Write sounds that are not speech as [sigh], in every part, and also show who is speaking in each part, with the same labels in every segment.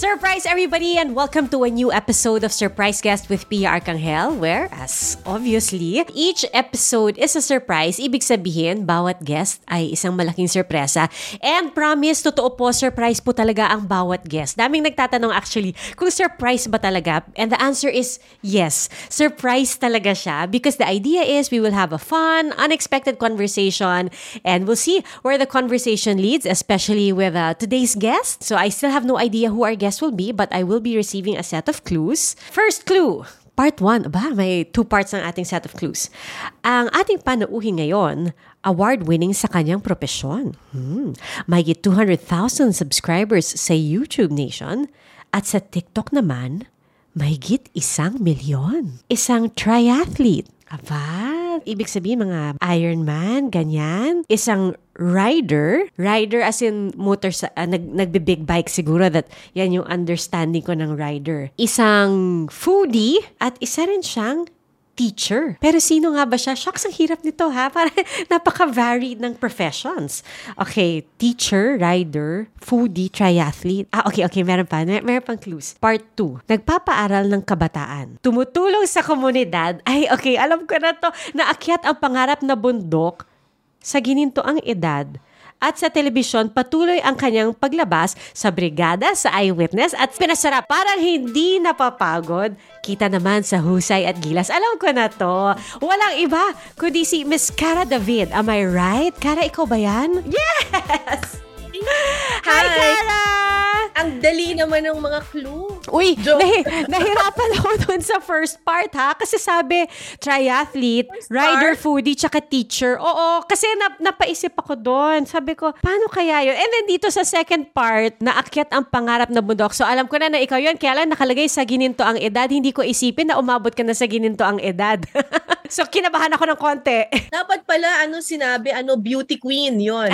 Speaker 1: Surprise, everybody, and welcome to a new episode of Surprise Guest with Pia Arcangel, where, as obviously, each episode is a surprise. Ibig sabihin, bawat guest ay isang malaking sorpresa. And promise, totoo po, surprise po talaga ang bawat guest. Daming nagtatanong actually kung surprise ba talaga. And the answer is yes. Surprise talaga siya because the idea is we will have a fun, unexpected conversation and we'll see where the conversation leads, especially with uh, today's guest. So I still have no idea who our guest will be, but I will be receiving a set of clues. First clue. Part 1, ba, may two parts ng ating set of clues. Ang ating panauhin ngayon, award-winning sa kanyang propesyon. Hmm. May 200,000 subscribers sa YouTube Nation at sa TikTok naman, mahigit isang milyon. Isang triathlete. Aba, ibig sabihin mga Ironman, ganyan. Isang rider. Rider as in motor sa, uh, nag, nagbe-big bike siguro that yan yung understanding ko ng rider. Isang foodie at isa rin siyang teacher. Pero sino nga ba siya? Shucks, ang hirap nito ha. [laughs] Para napaka-varied ng professions. Okay, teacher, rider, foodie, triathlete. Ah, okay, okay, meron pa. Mer meron pang clues. Part 2. Nagpapaaral ng kabataan. Tumutulong sa komunidad. [laughs] Ay, okay, alam ko na to. Naakyat ang pangarap na bundok sa ginintoang edad at sa telebisyon patuloy ang kanyang paglabas sa brigada sa Eyewitness at pinasarap parang hindi napapagod. Kita naman sa husay at gilas. Alam ko na to. Walang iba kundi si Miss Cara David. Am I right? Cara, ikaw ba yan? Yes! Hi, Cara!
Speaker 2: Ang dali naman ng mga clue.
Speaker 1: Uy, nahi- nahirapan ako dun sa first part ha. Kasi sabi, triathlete, rider, foodie, tsaka teacher. Oo, kasi na- napaisip ako doon. Sabi ko, paano kaya yun? And then dito sa second part, naakyat ang pangarap na bundok. So alam ko na na ikaw yun. Kaya lang nakalagay sa gininto ang edad. Hindi ko isipin na umabot ka na sa gininto ang edad. [laughs] so kinabahan ako ng konti. [laughs]
Speaker 2: Dapat pala, ano sinabi, ano, beauty queen yon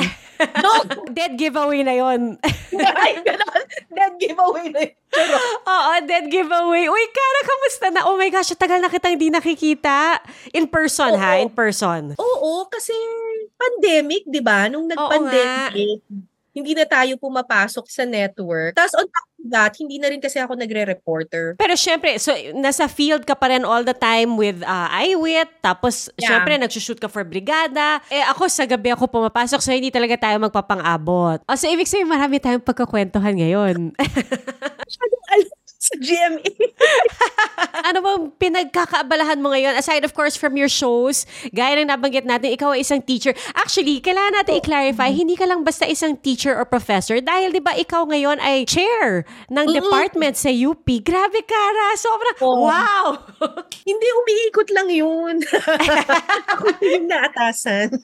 Speaker 2: no!
Speaker 1: Dead giveaway na yon.
Speaker 2: Ay, ganon. Dead giveaway na yun. [laughs]
Speaker 1: Oo, dead giveaway. Uy, Kara, kamusta na? Oh my gosh, tagal na kitang hindi nakikita. In person,
Speaker 2: Oo.
Speaker 1: ha? In person.
Speaker 2: Oo, kasi pandemic, di ba? Nung nag-pandemic, hindi na tayo pumapasok sa network. Tapos on top of that, hindi na rin kasi ako nagre-reporter.
Speaker 1: Pero syempre, so nasa field ka pa rin all the time with uh, iWit, tapos
Speaker 2: Yeah.
Speaker 1: syempre nagsushoot ka for brigada. Eh ako sa gabi ako pumapasok so hindi talaga tayo magpapang-abot. O so ibig sabihin marami tayong pagkakwentuhan ngayon. [laughs]
Speaker 2: Masyadong alam sa GMA. [laughs]
Speaker 1: ano bang pinagkakaabalahan mo ngayon? Aside of course from your shows, gaya ng nabanggit natin, ikaw ay isang teacher. Actually, kailangan natin i-clarify, hindi ka lang basta isang teacher or professor dahil 'di ba ikaw ngayon ay chair ng department sa UP. Grabe, Kara. Sobrang,
Speaker 2: Oo.
Speaker 1: wow! [laughs]
Speaker 2: hindi, umiikot lang yun. [laughs] ako yung naatasan.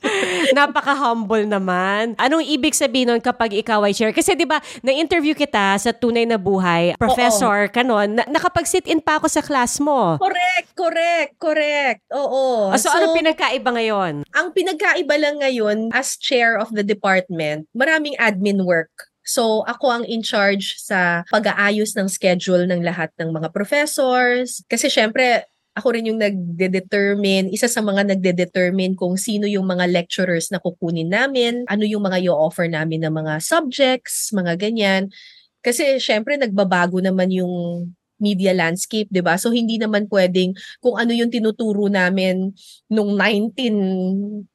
Speaker 1: Napaka-humble naman. Anong ibig sabihin nun kapag ikaw ay chair? Kasi 'di ba, na-interview kita sa Tunay na Buhay, professor ka nun, na- nakapag-sit-in pa ako sa class mo.
Speaker 2: Correct, correct, correct. Oo.
Speaker 1: Ah, so, ano pinagkaiba ngayon?
Speaker 2: ang pinagkaiba lang ngayon as chair of the department, maraming admin work. So, ako ang in charge sa pag-aayos ng schedule ng lahat ng mga professors. Kasi syempre, ako rin yung nagde-determine, isa sa mga nagde-determine kung sino yung mga lecturers na kukunin namin, ano yung mga i-offer namin ng mga subjects, mga ganyan. Kasi syempre, nagbabago naman yung media landscape, 'di ba? So hindi naman pwedeng kung ano yung tinuturo namin nung 1985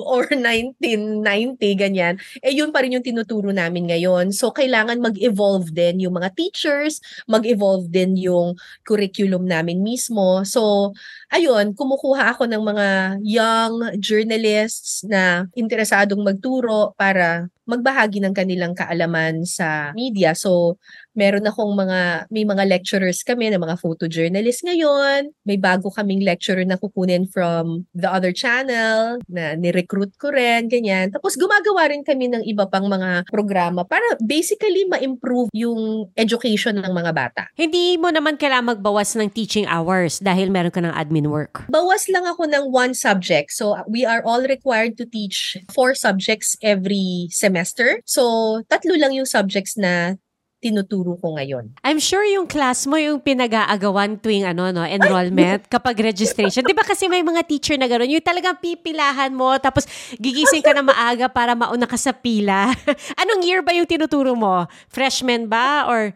Speaker 2: [laughs] or 1990 ganyan, eh yun pa rin yung tinuturo namin ngayon. So kailangan mag-evolve din yung mga teachers, mag-evolve din yung curriculum namin mismo. So ayun, kumukuha ako ng mga young journalists na interesadong magturo para magbahagi ng kanilang kaalaman sa media. So meron akong mga, may mga lecturers kami na mga photojournalist ngayon. May bago kaming lecturer na kukunin from the other channel na ni-recruit ko rin, ganyan. Tapos gumagawa rin kami ng iba pang mga programa para basically ma-improve yung education ng mga bata.
Speaker 1: Hindi mo naman kailangan magbawas ng teaching hours dahil meron ka ng admin work.
Speaker 2: Bawas lang ako ng one subject. So we are all required to teach four subjects every semester. So tatlo lang yung subjects na tinuturo ko ngayon.
Speaker 1: I'm sure yung class mo yung pinag-aagawan tuwing ano, no, enrollment kapag registration. Di ba kasi may mga teacher na gano'n, yung talagang pipilahan mo, tapos gigising ka na maaga para mauna ka sa pila. [laughs] Anong year ba yung tinuturo mo? Freshman ba? Or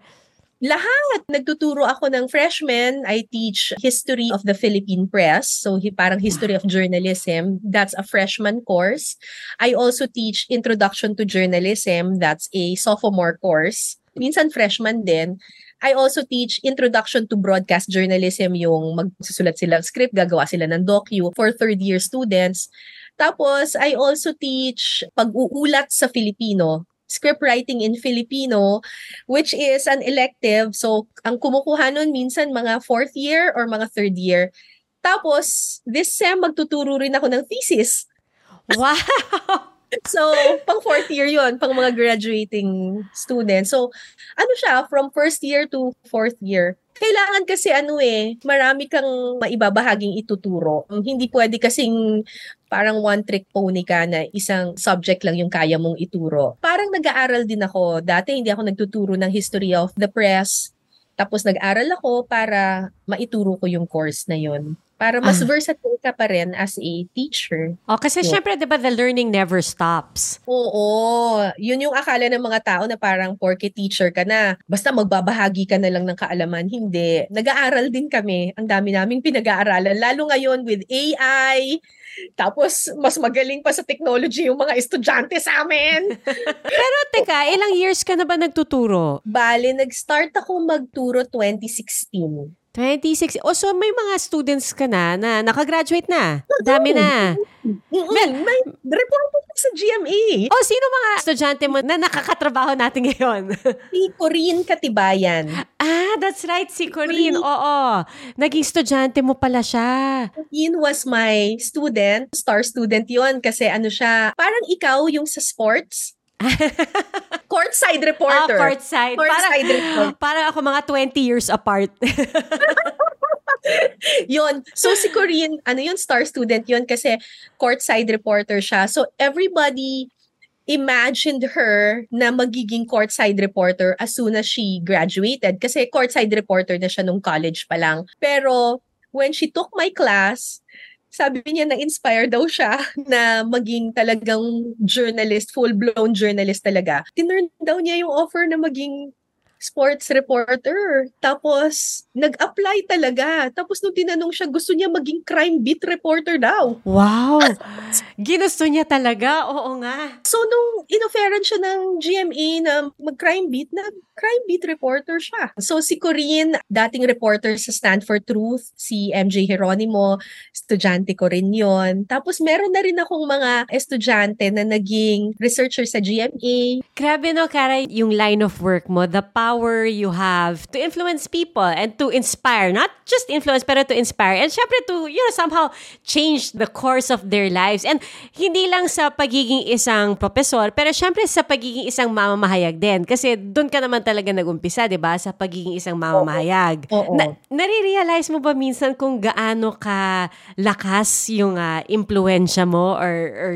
Speaker 2: lahat. Nagtuturo ako ng freshman. I teach History of the Philippine Press. So, parang History of Journalism. That's a freshman course. I also teach Introduction to Journalism. That's a sophomore course. Minsan freshman din. I also teach Introduction to Broadcast Journalism, yung magsusulat sila script, gagawa sila ng docu for third year students. Tapos, I also teach pag-uulat sa Filipino script writing in Filipino, which is an elective. So, ang kumukuha nun minsan mga fourth year or mga third year. Tapos, this sem, magtuturo rin ako ng thesis.
Speaker 1: Wow! [laughs]
Speaker 2: so, pang fourth year yon pang mga graduating students. So, ano siya, from first year to fourth year. Kailangan kasi ano eh, marami kang maibabahaging ituturo. Hindi pwede kasing parang one trick pony ka na isang subject lang yung kaya mong ituro. Parang nag-aaral din ako. Dati hindi ako nagtuturo ng history of the press. Tapos nag-aral ako para maituro ko yung course na yun. Para mas ah. versatile ka pa rin as a teacher.
Speaker 1: Oh, kasi so, syempre, di ba, the learning never stops.
Speaker 2: Oo. Yun yung akala ng mga tao na parang porke teacher ka na, basta magbabahagi ka na lang ng kaalaman. Hindi. Nag-aaral din kami. Ang dami naming pinag-aaralan. Lalo ngayon with AI, tapos, mas magaling pa sa technology yung mga estudyante sa amin. [laughs]
Speaker 1: Pero teka, ilang years ka na ba nagtuturo?
Speaker 2: Bale, nag-start ako magturo 2016.
Speaker 1: 26. O, oh, so may mga students ka na na nakagraduate na. Dami na.
Speaker 2: May, may report po sa GMA.
Speaker 1: O, oh, sino mga estudyante mo na nakakatrabaho natin ngayon? [laughs]
Speaker 2: si Corinne Katibayan.
Speaker 1: Ah, that's right. Si Corinne. Corinne. Oo. Naging estudyante mo pala siya.
Speaker 2: Corinne was my student. Star student yon kasi ano siya, parang ikaw yung sa sports [laughs] courtside reporter.
Speaker 1: Ah, courtside.
Speaker 2: Courtside para, reporter. [gasps]
Speaker 1: Para ako mga 20 years apart. [laughs]
Speaker 2: yun. So si Corinne, ano yun, star student yun kasi courtside reporter siya. So everybody imagined her na magiging courtside reporter as soon as she graduated kasi courtside reporter na siya nung college pa lang. Pero when she took my class, sabi niya na-inspire daw siya [laughs] na maging talagang journalist, full-blown journalist talaga. Tinurn daw niya yung offer na maging sports reporter. Tapos, nag-apply talaga. Tapos, nung tinanong siya, gusto niya maging crime beat reporter daw.
Speaker 1: Wow! Ginusto niya talaga? Oo nga.
Speaker 2: So, nung inofferan siya ng GMA na mag-crime beat, na crime beat reporter siya. So, si Corinne, dating reporter sa Stand for Truth, si MJ Geronimo, estudyante ko rin yon. Tapos, meron na rin akong mga estudyante na naging researcher sa GMA.
Speaker 1: Grabe no, Kara, yung line of work mo, the power you have to influence people and to inspire, not just influence, pero to inspire. And syempre to, you know, somehow change the course of their lives. And hindi lang sa pagiging isang profesor, pero syempre sa pagiging isang mamamahayag din. Kasi doon ka naman talaga nagumpisa, di ba? Sa pagiging isang mamamahayag.
Speaker 2: Oo. Na,
Speaker 1: nare-realize mo ba minsan kung gaano ka lakas yung uh, impluensya mo or, or,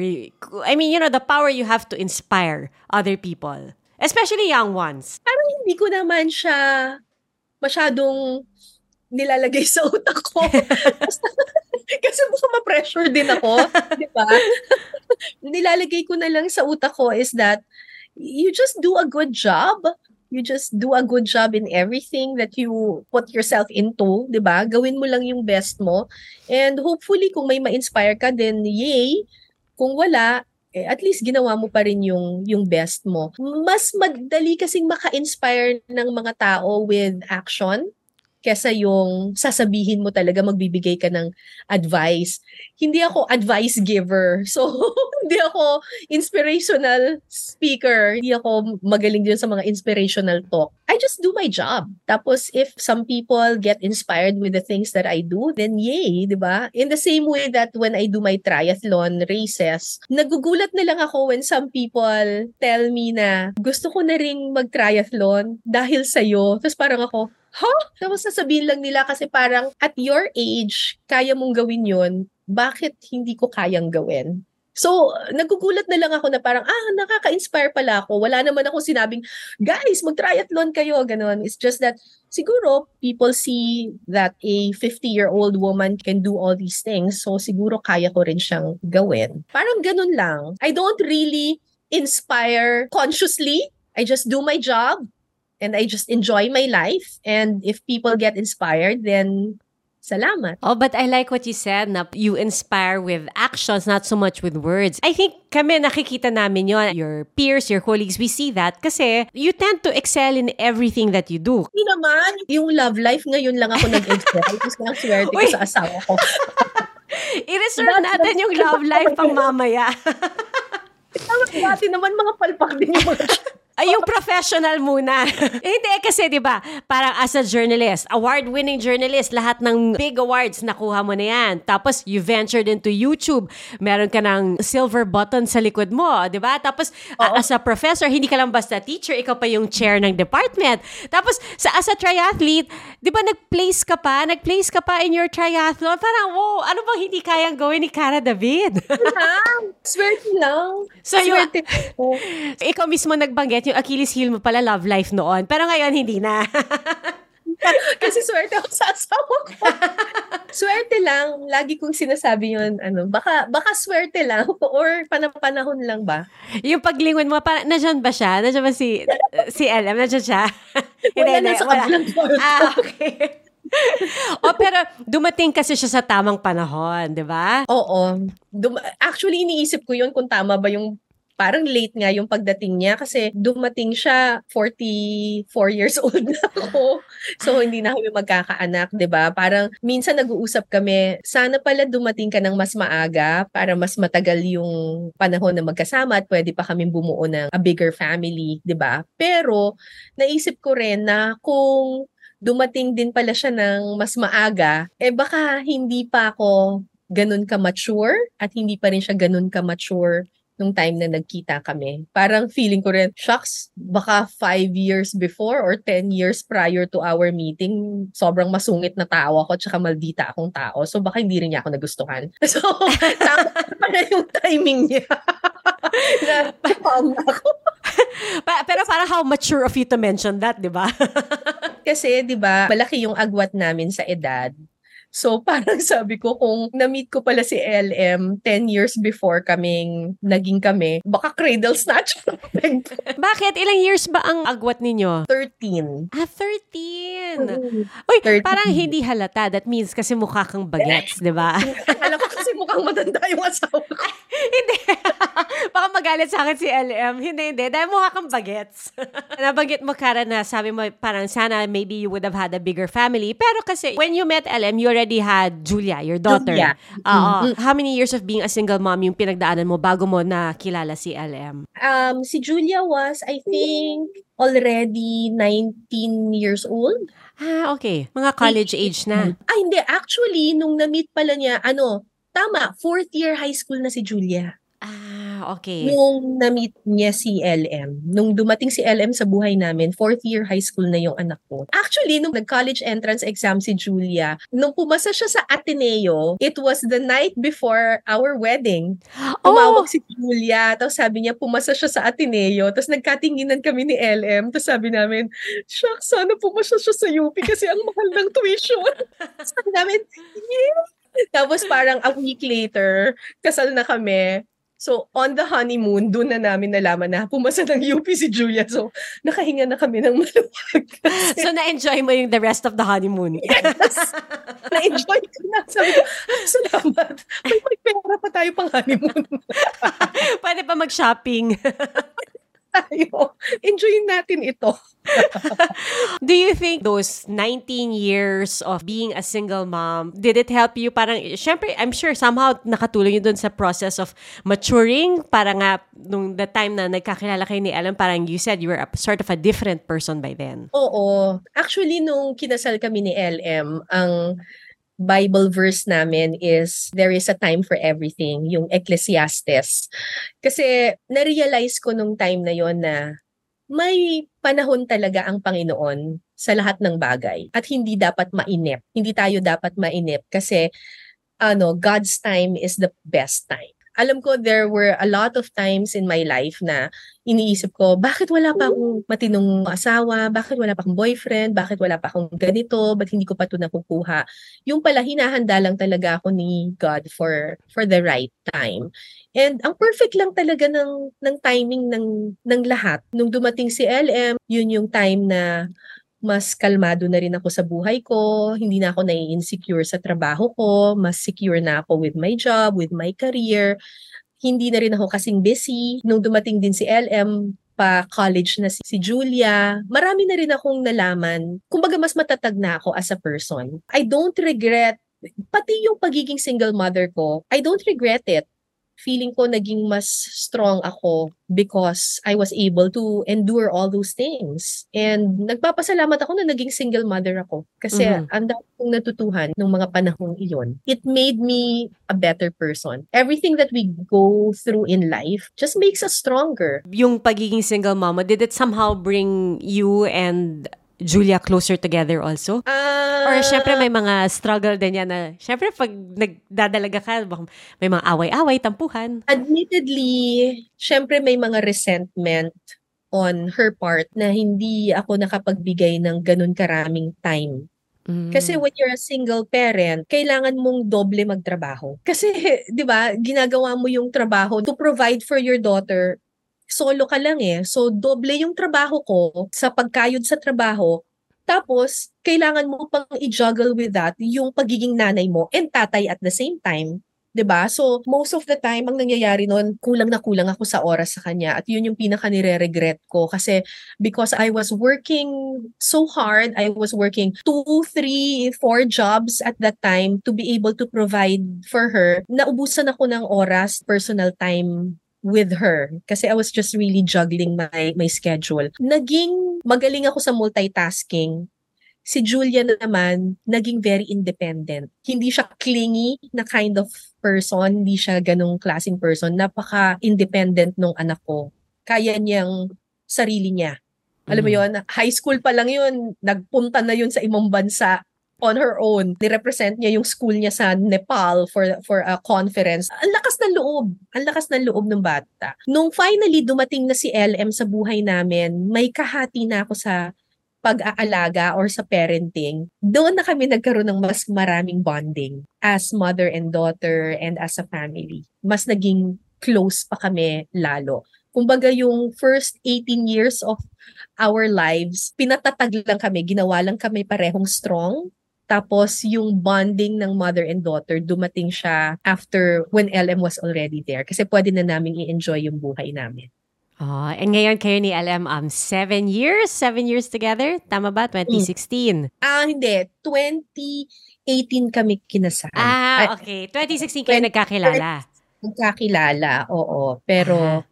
Speaker 1: I mean, you know, the power you have to inspire other people? Especially young ones.
Speaker 2: Parang hindi ko naman siya masyadong nilalagay sa utak ko. [laughs] Kasi baka ma-pressure din ako, di ba? [laughs] nilalagay ko na lang sa utak ko is that you just do a good job. You just do a good job in everything that you put yourself into, 'di ba? Gawin mo lang yung best mo. And hopefully kung may ma-inspire ka din, yay. Kung wala, eh, at least ginawa mo pa rin yung, yung best mo. Mas madali kasing maka-inspire ng mga tao with action kesa yung sasabihin mo talaga magbibigay ka ng advice. Hindi ako advice giver. [laughs] So, hindi ako inspirational speaker. Hindi ako magaling din sa mga inspirational talk. I just do my job. Tapos, if some people get inspired with the things that I do, then yay, di ba? In the same way that when I do my triathlon races, nagugulat na lang ako when some people tell me na gusto ko na ring mag-triathlon dahil sa'yo. Tapos parang ako, huh? Tapos sasabihin lang nila kasi parang at your age, kaya mong gawin yon bakit hindi ko kayang gawin? So, nagugulat na lang ako na parang, ah, nakaka-inspire pala ako. Wala naman ako sinabing, guys, mag-triathlon kayo, ganun. It's just that, siguro, people see that a 50-year-old woman can do all these things. So, siguro kaya ko rin siyang gawin. Parang ganun lang. I don't really inspire consciously. I just do my job and I just enjoy my life. And if people get inspired, then Salamat.
Speaker 1: Oh, but I like what you said na you inspire with actions, not so much with words. I think kami nakikita namin yon Your peers, your colleagues, we see that kasi you tend to excel in everything that you do.
Speaker 2: Hindi naman. Yung love life, ngayon lang ako nag-excel. [laughs] Kasi ang swerte ko sa asawa ko. [laughs]
Speaker 1: I-reserve natin yung love life pang mamaya.
Speaker 2: Dati naman mga palpak din yung mga [laughs]
Speaker 1: ay, yung [laughs] professional muna. [laughs] Hindi, kasi di ba parang as a journalist, award-winning journalist, lahat ng big awards nakuha mo na yan. Tapos, you ventured into YouTube. Meron ka ng silver button sa likod mo, di ba? Tapos, uh, as a professor, hindi ka lang basta teacher, ikaw pa yung chair ng department. Tapos, sa, as a triathlete, di ba nag-place ka pa? Nag-place ka pa in your triathlon? Parang, wow, ano bang hindi kayang gawin ni Cara David? [laughs]
Speaker 2: Swerte lang.
Speaker 1: So, Swerte yung, ikaw mismo nagbanggit yung Achilles heel mo pala love life noon. Pero ngayon, hindi na. [laughs]
Speaker 2: Kasi swerte ako sa asawa ko. [laughs] swerte lang. Lagi kong sinasabi yun, ano, baka, baka swerte lang [laughs] or panapanahon lang ba?
Speaker 1: Yung paglingon mo, para, nandiyan ba siya? Nandiyan ba si, si LM? Nandiyan siya?
Speaker 2: wala na sa kabilang
Speaker 1: Ah, okay. oh, pero dumating kasi siya sa tamang panahon, di ba?
Speaker 2: Oo. Dum- actually, iniisip ko yun kung tama ba yung parang late nga yung pagdating niya kasi dumating siya 44 years [laughs] old na ako. So hindi na kami magkakaanak, 'di ba? Parang minsan nag-uusap kami, sana pala dumating ka ng mas maaga para mas matagal yung panahon na magkasama at pwede pa kami bumuo ng a bigger family, 'di ba? Pero naisip ko rin na kung dumating din pala siya ng mas maaga, eh baka hindi pa ako ganun ka-mature at hindi pa rin siya ganun ka-mature nung time na nagkita kami. Parang feeling ko rin, shucks, baka five years before or 10 years prior to our meeting, sobrang masungit na tao ako tsaka maldita akong tao. So baka hindi rin niya ako nagustuhan. [laughs] So, tama na yung timing niya. [laughs] na, ako. [laughs]
Speaker 1: Pero para how mature of you to mention that, di ba?
Speaker 2: Kasi, di ba, malaki yung agwat namin sa edad. So [laughs] parang sabi ko kung na-meet ko pala si LM 10 years before kaming naging kami, baka cradle snatch.
Speaker 1: Bakit? Ilang years ba ang agwat ninyo?
Speaker 2: 13.
Speaker 1: Ah, 13. Uy, 13. parang hindi halata. That means kasi mukha kang bagets, di ba? [laughs]
Speaker 2: Alam ko kasi mukhang matanda yung asawa ko. [laughs]
Speaker 1: magalit sa akin si LM. Hindi, hindi. Dahil mukha kang bagets. [laughs] Nabanggit mo, Kara, na sabi mo parang sana maybe you would have had a bigger family. Pero kasi when you met LM, you already had Julia, your daughter. Julia. Uh, mm-hmm. How many years of being a single mom yung pinagdaanan mo bago mo na kilala si LM?
Speaker 2: Um, si Julia was, I think, already 19 years old.
Speaker 1: Ah, okay. Mga college age na.
Speaker 2: Ah, hindi. Actually, nung na-meet pala niya, ano, tama, fourth year high school na si Julia.
Speaker 1: Ah, okay.
Speaker 2: Nung na-meet niya si LM, nung dumating si LM sa buhay namin, fourth year high school na yung anak ko. Actually, nung nag-college entrance exam si Julia, nung pumasa siya sa Ateneo, it was the night before our wedding. [gasps] Tumawag oh! si Julia, tapos sabi niya, pumasa siya sa Ateneo, tapos nagkatinginan kami ni LM, tapos sabi namin, shucks, sana pumasa siya sa UP kasi ang mahal ng tuition. [laughs] sabi namin, yeah! Tapos parang a week later, kasal na kami. So, on the honeymoon, doon na namin nalaman na pumasa ng UP si Julia. So, nakahinga na kami ng maluwag.
Speaker 1: so, na-enjoy mo yung the rest of the honeymoon?
Speaker 2: Yes! [laughs] na-enjoy ko na. Sabi ko, salamat. May, may pera pa tayo pang honeymoon. [laughs]
Speaker 1: Pwede pa mag-shopping. [laughs]
Speaker 2: tayo. [laughs] Enjoyin natin ito. [laughs]
Speaker 1: Do you think those 19 years of being a single mom, did it help you? Parang, syempre, I'm sure somehow nakatulong yun dun sa process of maturing. Para nga, nung the time na nagkakilala kayo ni Ellen, parang you said you were a, sort of a different person by then.
Speaker 2: Oo. Actually, nung kinasal kami ni LM, ang Bible verse namin is there is a time for everything, yung Ecclesiastes. Kasi na-realize ko nung time na yon na may panahon talaga ang Panginoon sa lahat ng bagay at hindi dapat mainip. Hindi tayo dapat mainip kasi ano, God's time is the best time. Alam ko there were a lot of times in my life na iniisip ko, bakit wala pa akong matinong asawa? Bakit wala pa akong boyfriend? Bakit wala pa akong ganito? Ba't hindi ko pa ito nakukuha? Yung pala, hinahanda lang talaga ako ni God for for the right time. And ang perfect lang talaga ng, ng timing ng, ng lahat. Nung dumating si LM, yun yung time na mas kalmado na rin ako sa buhay ko, hindi na ako nai-insecure sa trabaho ko, mas secure na ako with my job, with my career. Hindi na rin ako kasing busy. Nung dumating din si LM, pa college na si, si Julia, marami na rin akong nalaman. Kumbaga mas matatag na ako as a person. I don't regret pati yung pagiging single mother ko, I don't regret it feeling ko naging mas strong ako because I was able to endure all those things. And nagpapasalamat ako na naging single mother ako. Kasi mm-hmm. ang dami kong natutuhan nung mga panahong iyon. It made me a better person. Everything that we go through in life just makes us stronger.
Speaker 1: Yung pagiging single mama, did it somehow bring you and Julia closer together also?
Speaker 2: Uh,
Speaker 1: Or syempre may mga struggle din yan na, syempre pag nagdadalaga ka, may mga away-away, tampuhan.
Speaker 2: Admittedly, syempre may mga resentment on her part na hindi ako nakapagbigay ng ganun karaming time Mm. Kasi when you're a single parent, kailangan mong doble magtrabaho. Kasi, [laughs] 'di ba, ginagawa mo yung trabaho to provide for your daughter solo ka lang eh. So, doble yung trabaho ko sa pagkayod sa trabaho. Tapos, kailangan mo pang i-juggle with that yung pagiging nanay mo and tatay at the same time. 'di ba? So, most of the time ang nangyayari noon, kulang na kulang ako sa oras sa kanya at 'yun yung pinaka nire-regret ko kasi because I was working so hard, I was working two, three, four jobs at that time to be able to provide for her. Naubusan ako ng oras, personal time with her kasi I was just really juggling my my schedule. Naging magaling ako sa multitasking. Si Julia naman, naging very independent. Hindi siya clingy na kind of person, hindi siya ganong klaseng person. Napaka-independent nung anak ko. Kaya niyang sarili niya. Alam mo mm-hmm. yon high school pa lang yun, nagpunta na yun sa imong bansa on her own. Ni-represent niya yung school niya sa Nepal for for a conference. Ang lakas ng loob. Ang lakas ng loob ng bata. Nung finally dumating na si LM sa buhay namin, may kahati na ako sa pag-aalaga or sa parenting, doon na kami nagkaroon ng mas maraming bonding as mother and daughter and as a family. Mas naging close pa kami lalo. Kumbaga yung first 18 years of our lives, pinatatag lang kami, ginawa lang kami parehong strong, tapos yung bonding ng mother and daughter, dumating siya after when LM was already there. Kasi pwede na namin i-enjoy yung buhay namin.
Speaker 1: Oh, and ngayon kayo ni LM, um, seven years? Seven years together? Tama ba? 2016?
Speaker 2: Ah, mm. hindi. 2018 kami kinasal.
Speaker 1: Ah, okay. 2016 kayo 20, nagkakilala.
Speaker 2: Nagkakilala, oo. Pero, ah.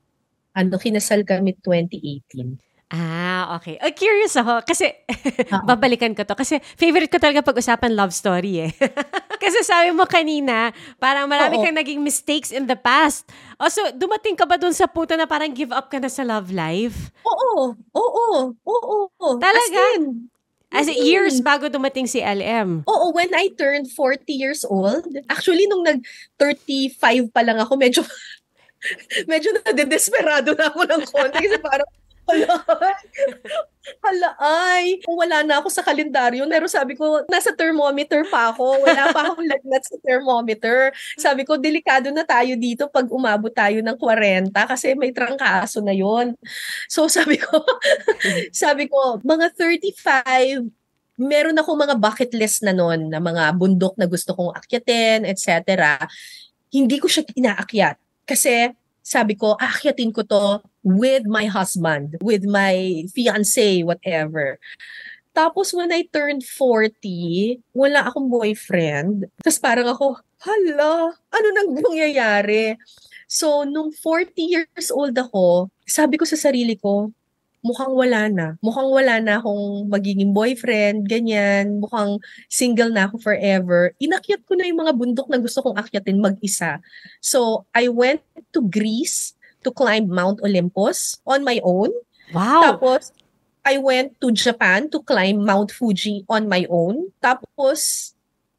Speaker 2: ano, kinasal kami 2018.
Speaker 1: Ah, okay. Oh, curious ako. Kasi, [laughs] babalikan ko to. Kasi, favorite ko talaga pag-usapan love story eh. [laughs] kasi sabi mo kanina, parang marami Oo. kang naging mistakes in the past. O, so, dumating ka ba dun sa puto na parang give up ka na sa love life?
Speaker 2: Oo. Oo. Oo.
Speaker 1: Talaga? As in, As in, years bago dumating si LM.
Speaker 2: Oo, when I turned 40 years old, actually nung nag-35 pa lang ako, medyo [laughs] medyo na-desperado na ako ng konti kasi parang Hala, ay, wala na ako sa kalendaryo. Pero sabi ko, nasa thermometer pa ako. Wala pa akong [laughs] lagnat sa thermometer. Sabi ko, delikado na tayo dito pag umabot tayo ng 40 kasi may trangkaso na yon. So sabi ko, [laughs] sabi ko, mga 35, meron ako mga bucket list na noon na mga bundok na gusto kong akyatin, etc. Hindi ko siya inaakyat kasi sabi ko, aakyatin ko to with my husband, with my fiance, whatever. Tapos when I turned 40, wala akong boyfriend. Tapos parang ako, hala, ano nang nangyayari? So, nung 40 years old ako, sabi ko sa sarili ko, mukhang wala na. Mukhang wala na akong magiging boyfriend, ganyan. Mukhang single na ako forever. Inakyat ko na yung mga bundok na gusto kong akyatin mag-isa. So, I went to Greece to climb Mount Olympus on my own.
Speaker 1: Wow!
Speaker 2: Tapos, I went to Japan to climb Mount Fuji on my own. Tapos,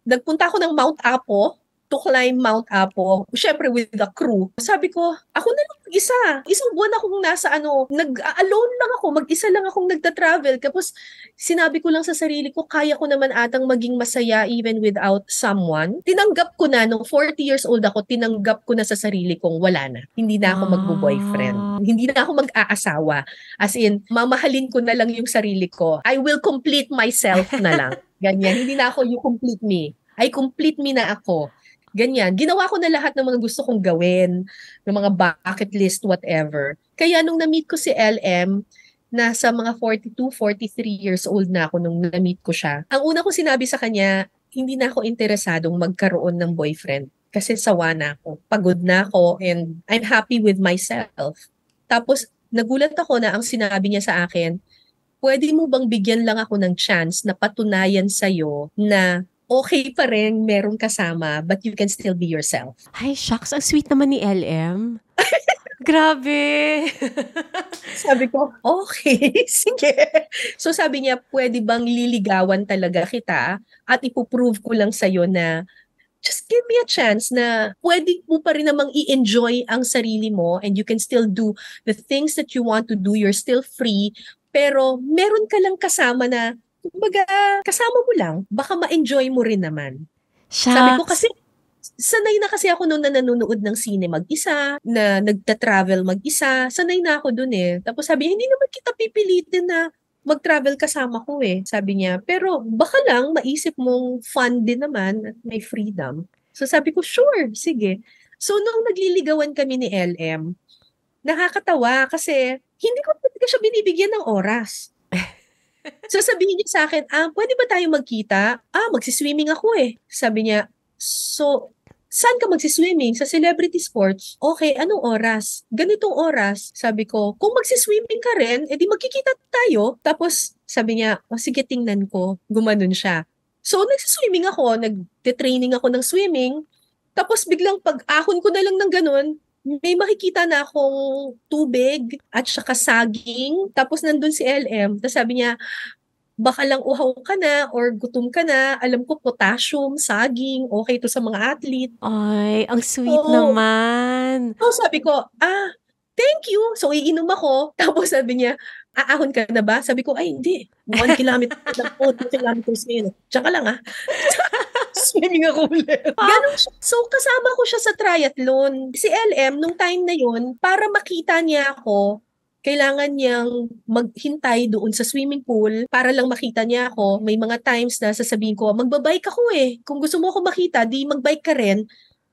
Speaker 2: nagpunta ako ng Mount Apo to climb Mount Apo, syempre with the crew. Sabi ko, ako na lang mag-isa. Isang buwan akong nasa ano, nag-alone lang ako, mag-isa lang akong nagta-travel. Tapos sinabi ko lang sa sarili ko, kaya ko naman atang maging masaya even without someone. Tinanggap ko na, nung 40 years old ako, tinanggap ko na sa sarili kong wala na. Hindi na ako magbo-boyfriend.
Speaker 1: Ah.
Speaker 2: Hindi na ako mag-aasawa. As in, mamahalin ko na lang yung sarili ko. I will complete myself na lang. [laughs] Ganyan. Hindi na ako you complete me. I complete me na ako. Ganyan. Ginawa ko na lahat ng mga gusto kong gawin, ng mga bucket list, whatever. Kaya nung na-meet ko si LM, nasa mga 42, 43 years old na ako nung na-meet ko siya. Ang una ko sinabi sa kanya, hindi na ako interesadong magkaroon ng boyfriend kasi sawa na ako. Pagod na ako and I'm happy with myself. Tapos nagulat ako na ang sinabi niya sa akin, pwede mo bang bigyan lang ako ng chance na patunayan sa'yo na okay pa rin merong kasama but you can still be yourself.
Speaker 1: Ay, shucks. Ang sweet naman ni LM. [laughs] Grabe.
Speaker 2: Sabi ko, okay, [laughs] sige. So sabi niya, pwede bang liligawan talaga kita at ipoprove ko lang sa'yo na just give me a chance na pwede mo pa rin namang i-enjoy ang sarili mo and you can still do the things that you want to do. You're still free. Pero meron ka lang kasama na, kumbaga, kasama mo lang. Baka ma-enjoy mo rin naman.
Speaker 1: Shucks.
Speaker 2: Sabi ko kasi, sanay na kasi ako noon na nanonood ng sine mag-isa, na nagta-travel mag-isa. Sanay na ako dun eh. Tapos sabi hindi naman kita pipilitin na mag-travel kasama ko eh. Sabi niya, pero baka lang maisip mong fun din naman at may freedom. So sabi ko, sure, sige. So nung nagliligawan kami ni LM, nakakatawa kasi hindi ko talaga siya binibigyan ng oras. [laughs] So sabihin niya sa akin, ah, pwede ba tayo magkita? Ah, magsiswimming ako eh. Sabi niya, so, saan ka magsiswimming? Sa celebrity sports? Okay, anong oras? Ganitong oras. Sabi ko, kung magsiswimming ka rin, edi magkikita tayo. Tapos, sabi niya, oh, sige, tingnan ko. Gumanon siya. So, nagsiswimming ako, nag-training ako ng swimming. Tapos, biglang pag-ahon ko na lang ng ganun, may makikita na akong tubig at saka saging. Tapos nandun si LM. Tapos sabi niya, baka lang uhaw ka na or gutom ka na. Alam ko, potassium, saging, okay to sa mga athlete.
Speaker 1: Ay, ang sweet
Speaker 2: Oo.
Speaker 1: naman.
Speaker 2: So sabi ko, ah, thank you. So iinom ako. [laughs] Tapos sabi niya, aahon ka na ba? Sabi ko, ay hindi. One kilometer lang po, two kilometers ngayon. Tsaka lang ah. [laughs] [laughs] Swimming ako ulit. Ganun siya. So kasama ko siya sa triathlon. Si LM, nung time na yun, para makita niya ako, kailangan niyang maghintay doon sa swimming pool para lang makita niya ako. May mga times na sasabihin ko, magbabike ako eh. Kung gusto mo ako makita, di magbike ka rin.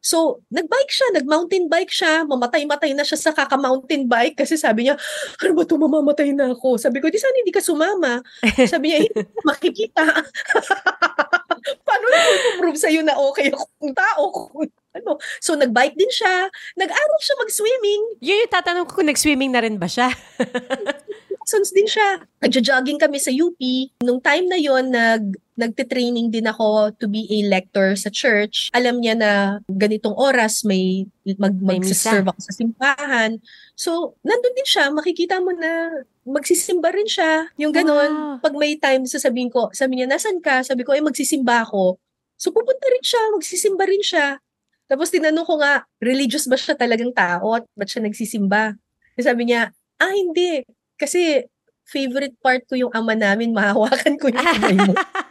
Speaker 2: So, nagbike siya, nag-mountain bike siya, mamatay-matay na siya sa kaka-mountain bike kasi sabi niya, ano ba ito, mamamatay na ako. Sabi ko, di sana hindi ka sumama. Sabi niya, hindi ko makikita. [laughs] Paano ko prove sa'yo na okay tao? Kung ano. So, nagbike din siya, nag-aral siya mag-swimming,
Speaker 1: Yun yung tatanong ko kung nag-swimming na rin ba siya? [laughs]
Speaker 2: lessons din siya. Nagja-jogging kami sa UP. Nung time na yon nag nagte-training din ako to be a lector sa church. Alam niya na ganitong oras may mag mag-serve ako sa simbahan. So, nandun din siya. Makikita mo na magsisimba rin siya. Yung ganon.
Speaker 1: Wow.
Speaker 2: Pag may time, sasabihin ko, sabi niya, nasan ka? Sabi ko, eh, magsisimba ako. So, pupunta rin siya. Magsisimba rin siya. Tapos tinanong ko nga, religious ba siya talagang tao? At ba't siya nagsisimba? Sabi niya, ah, hindi. Kasi favorite part ko yung ama namin, mahawakan ko yung kamay mo. [laughs]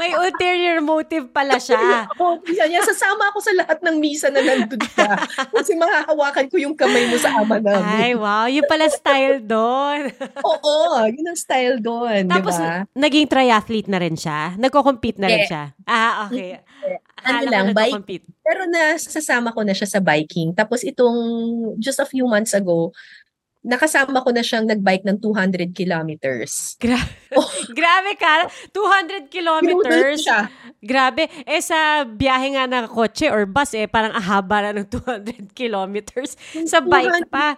Speaker 1: May ulterior motive pala siya.
Speaker 2: oh, sabi niya, sasama ako sa lahat ng misa na nandun ka. [laughs] Kasi mahahawakan ko yung kamay mo sa ama
Speaker 1: Ay,
Speaker 2: namin.
Speaker 1: wow. Yung pala style doon. [laughs]
Speaker 2: Oo, yun ang style doon,
Speaker 1: Tapos,
Speaker 2: ba?
Speaker 1: naging triathlete na rin siya? Nagko-compete na rin
Speaker 2: Yeah.
Speaker 1: siya? Ah, okay.
Speaker 2: Ano
Speaker 1: Akala ko
Speaker 2: lang, bike. Pero nasasama ko na siya sa biking. Tapos itong, just a few months ago, nakasama ko na siyang nagbike ng 200 kilometers.
Speaker 1: Gra- [laughs]
Speaker 2: Oh. [laughs]
Speaker 1: Grabe ka. 200
Speaker 2: Pinudol
Speaker 1: kilometers. Grabe. Eh sa biyahe nga ng kotse or bus, eh parang ahaba na ng 200 [laughs] kilometers. Sa bike
Speaker 2: 200
Speaker 1: pa.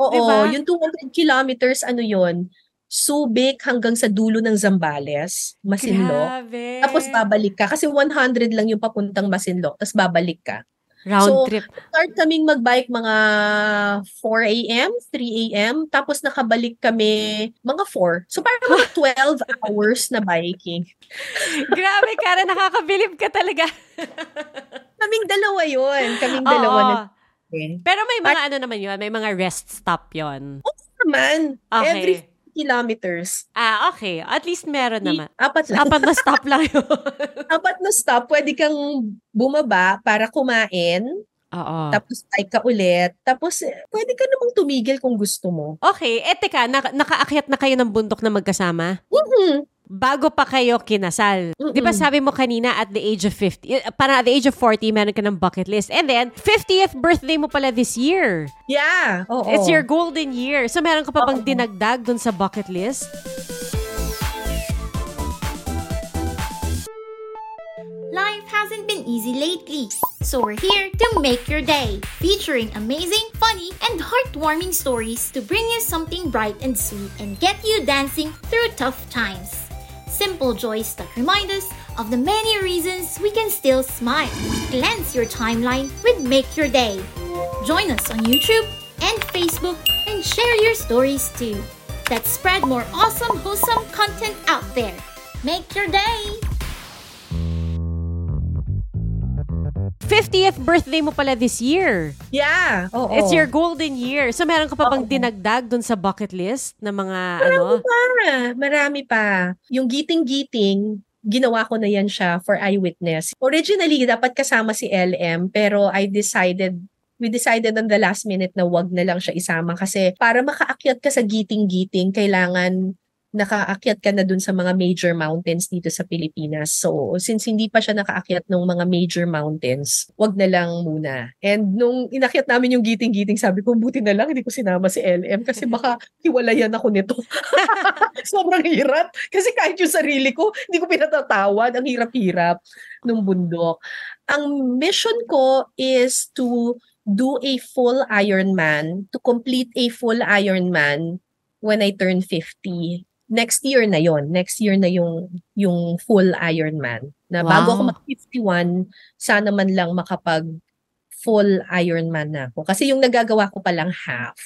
Speaker 2: Oo,
Speaker 1: Diba?
Speaker 2: yung 200 kilometers, ano yon Subic hanggang sa dulo ng Zambales, Masinloc.
Speaker 1: Grabe.
Speaker 2: Tapos babalik ka. Kasi 100 lang yung papuntang Masinloc. Tapos babalik ka.
Speaker 1: Round
Speaker 2: So,
Speaker 1: trip.
Speaker 2: Start kaming magbike mga 4 a.m., 3 a.m. Tapos nakabalik kami mga 4. So parang mga [laughs] 12 hours na biking.
Speaker 1: Grabe, Karen, nakakabilib ka talaga. [laughs]
Speaker 2: Kaming dalawa yon Kaming
Speaker 1: Oo.
Speaker 2: dalawa na
Speaker 1: Pero may mga ano naman yun, may mga rest stop yon.
Speaker 2: naman.
Speaker 1: Okay.
Speaker 2: Every kilometers.
Speaker 1: Ah, okay. At least meron naman.
Speaker 2: Apat lang.
Speaker 1: Apat na stop lang yun. [laughs]
Speaker 2: Apat na stop. Pwede kang bumaba para kumain.
Speaker 1: Oo.
Speaker 2: Tapos bike ka ulit. Tapos eh, pwede ka namang tumigil kung gusto mo.
Speaker 1: Okay, eh teka, naka- nakaakyat na kayo ng bundok na magkasama?
Speaker 2: Mhm.
Speaker 1: Bago pa kayo kinasal.
Speaker 2: Mm-mm.
Speaker 1: Di ba sabi mo kanina at the age of 50, eh, parang at the age of 40, meron ka ng bucket list. And then, 50th birthday mo pala this year.
Speaker 2: Yeah. Oo.
Speaker 1: It's your golden year. So meron ka pa bang
Speaker 2: Oo.
Speaker 1: dinagdag dun sa bucket list?
Speaker 3: Life hasn't been easy lately, so we're here to make your day, featuring amazing, funny, and heartwarming stories to bring you something bright and sweet and get you dancing through tough times. Simple joys that remind us of the many reasons we can still smile. Glance your timeline with Make Your Day. Join us on YouTube and Facebook and share your stories too. Let's spread more awesome, wholesome content out there. Make your day!
Speaker 1: 50th birthday mo pala this year.
Speaker 2: Yeah. Oo.
Speaker 1: It's your golden year. So meron ka pa bang
Speaker 2: Oo.
Speaker 1: dinagdag dun sa bucket list na mga ano?
Speaker 2: Ah, marami pa. Yung giting-giting, ginawa ko na yan siya for eyewitness. Originally, dapat kasama si LM, pero I decided we decided on the last minute na wag na lang siya isama kasi para makaakyat ka sa giting-giting, kailangan nakaakyat ka na dun sa mga major mountains dito sa Pilipinas. So, since hindi pa siya nakaakyat ng mga major mountains, wag na lang muna. And nung inakyat namin yung giting-giting, sabi ko, buti na lang, hindi ko sinama si LM kasi baka [laughs] hiwalayan ako nito. [laughs] Sobrang hirap. Kasi kahit yung sarili ko, hindi ko pinatatawad. Ang hirap-hirap nung bundok. Ang mission ko is to do a full Ironman, to complete a full Ironman when I turn 50. Next year na yon Next year na yung, yung full Ironman. Na bago ako
Speaker 1: Wow.
Speaker 2: mag-51, sana man lang makapag full Ironman na ako. Kasi yung nagagawa ko pa lang half.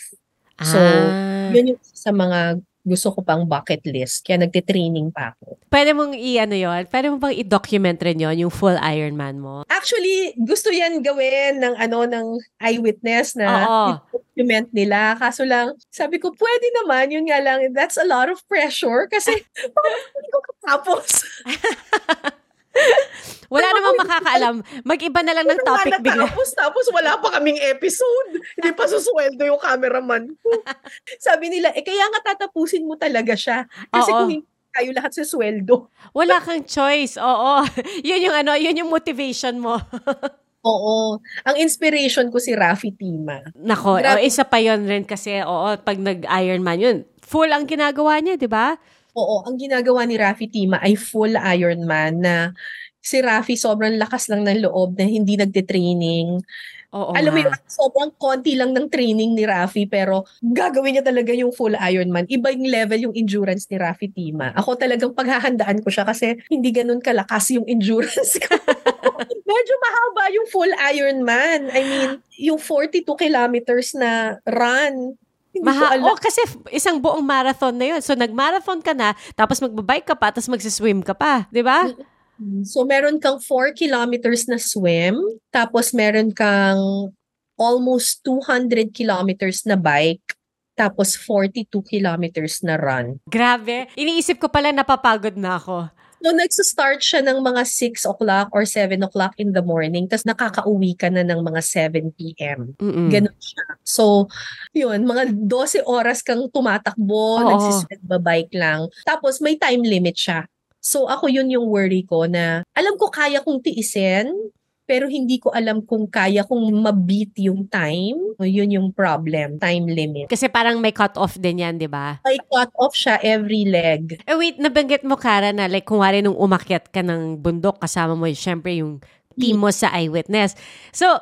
Speaker 2: So,
Speaker 1: ah,
Speaker 2: Yun yung sa mga gusto ko pang bucket list. Kaya nagte-training pa ako.
Speaker 1: pwede mong i-ano yun? Pwede mo bang i-document rin yun, yung full Ironman mo?
Speaker 2: Actually, gusto yan gawin ng ano ng eyewitness na
Speaker 1: Oo.
Speaker 2: document nila. Kaso lang, sabi ko, pwede naman. Yun nga lang, that's a lot of pressure kasi [laughs] parang hindi ko katapos. [laughs] [laughs]
Speaker 1: Wala namang makakaalam. Mag-iba na lang ng topic bigla.
Speaker 2: natapos, tapos wala pa kaming episode. Hindi pa susweldo yung cameraman ko. [laughs] Sabi nila, eh kaya nga tatapusin mo talaga siya. Kasi
Speaker 1: Oo.
Speaker 2: kung hindi tayo lahat sa sweldo.
Speaker 1: Wala kang choice. Oo. [laughs] yun yung ano, yun yung motivation mo.
Speaker 2: Oo. Ang inspiration ko si Rafi Tima.
Speaker 1: Nako, oh,
Speaker 2: Grabe.
Speaker 1: isa pa yon rin kasi, oo, pag nag-Ironman yun, full ang ginagawa niya, di ba?
Speaker 2: Oo, ang ginagawa ni Rafi Tima ay full Ironman na si Rafi sobrang lakas lang ng loob na hindi nagte-training.
Speaker 1: Oo
Speaker 2: Alam mo
Speaker 1: nga.
Speaker 2: yun, sobrang konti lang ng training ni Rafi pero gagawin niya talaga yung full Ironman. Iba yung level yung endurance ni Rafi Tima. Ako talagang paghahandaan ko siya kasi hindi ganun kalakas yung endurance ko. [laughs] Medyo mahaba yung full Ironman. I mean, yung 42 kilometers na run. Hindi ko
Speaker 1: Maha,
Speaker 2: alam.
Speaker 1: oh, kasi isang buong marathon na yun. So, nag-marathon ka na, tapos magbabike ka pa, tapos magsiswim ka pa. Di ba?
Speaker 2: So, meron kang 4 kilometers na swim, tapos meron kang almost 200 kilometers na bike, tapos 42 kilometers na run.
Speaker 1: Grabe. Iniisip ko pala napapagod na ako.
Speaker 2: So, nagsa-start siya ng mga 6 o'clock or 7 o'clock in the morning, tapos nakakauwi ka na ng mga 7 p.m.
Speaker 1: Mm-mm.
Speaker 2: Ganun siya. So, yun, mga 12 oras kang tumatakbo,
Speaker 1: Oo.
Speaker 2: nagsisbike lang. Tapos, may time limit siya. So, ako yun yung worry ko na, alam ko kaya kong tiisin, pero hindi ko alam kung kaya kong mabit yung time. Yun yung problem, time limit.
Speaker 1: Kasi parang may cut-off din yan, di ba?
Speaker 2: I cut off siya every leg.
Speaker 1: Eh wait, nabanggit mo, Kara, na like kung wari nung umakyat ka ng bundok, kasama mo, syempre yung team mo sa eyewitness. So,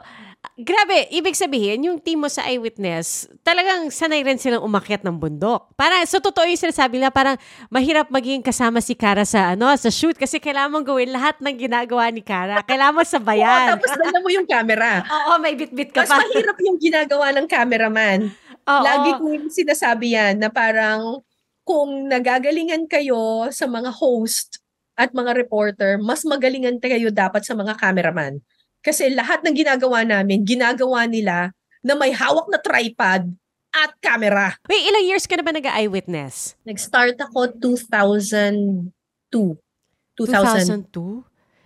Speaker 1: grabe, ibig sabihin, yung team mo sa Eyewitness, talagang sanay rin silang umakyat ng bundok. Parang, so totoo yung sinasabi nila, parang mahirap maging kasama si Kara sa, ano, sa shoot kasi kailangan mong gawin lahat ng ginagawa ni Kara. Kailangan mo sabayan.
Speaker 2: Oo, tapos dala mo yung camera.
Speaker 1: Oo, may bit-bit ka
Speaker 2: Mas
Speaker 1: pa.
Speaker 2: mahirap yung ginagawa ng cameraman.
Speaker 1: Oo.
Speaker 2: Lagi ko yung sinasabi yan na parang kung nagagalingan kayo sa mga host at mga reporter, mas magalingan kayo dapat sa mga cameraman. Kasi lahat ng ginagawa namin, ginagawa nila na may hawak na tripod at camera.
Speaker 1: Wait, ilang years ka na ba nag-eyewitness?
Speaker 2: Nag-start ako 2002. 2000.
Speaker 1: 2002?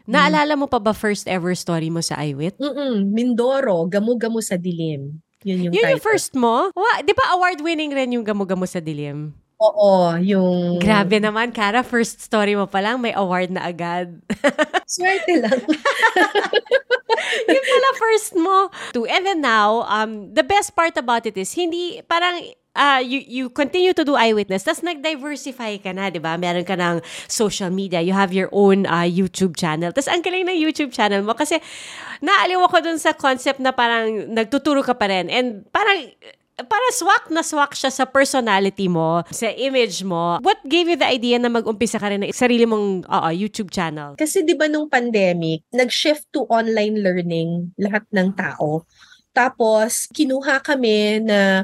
Speaker 1: Naalala mo pa ba first ever story mo sa iWit?
Speaker 2: Mm-mm, Mindoro, Gamu-Gamu sa Dilim. Yun yung
Speaker 1: Yun yung first mo? Wa, di ba award-winning rin yung Gamo-Gamo sa Dilim?
Speaker 2: Oo, yung...
Speaker 1: Grabe naman, Kara. First story mo pa lang, may award na agad. [laughs]
Speaker 2: Swerte lang. [laughs]
Speaker 1: yun pala first mo. To, and then now, um, the best part about it is, hindi, parang, uh, you, you continue to do eyewitness, tapos nag-diversify ka na, di ba? Meron ka ng social media, you have your own uh, YouTube channel. Tapos ang galing ng YouTube channel mo kasi naaliw ako dun sa concept na parang nagtuturo ka pa rin. And parang, para swak na swak siya sa personality mo, sa image mo. What gave you the idea na mag-umpisa ka rin ng sarili mong oo, YouTube channel?
Speaker 2: Kasi 'di ba nung pandemic, nag-shift to online learning lahat ng tao. Tapos kinuha kami na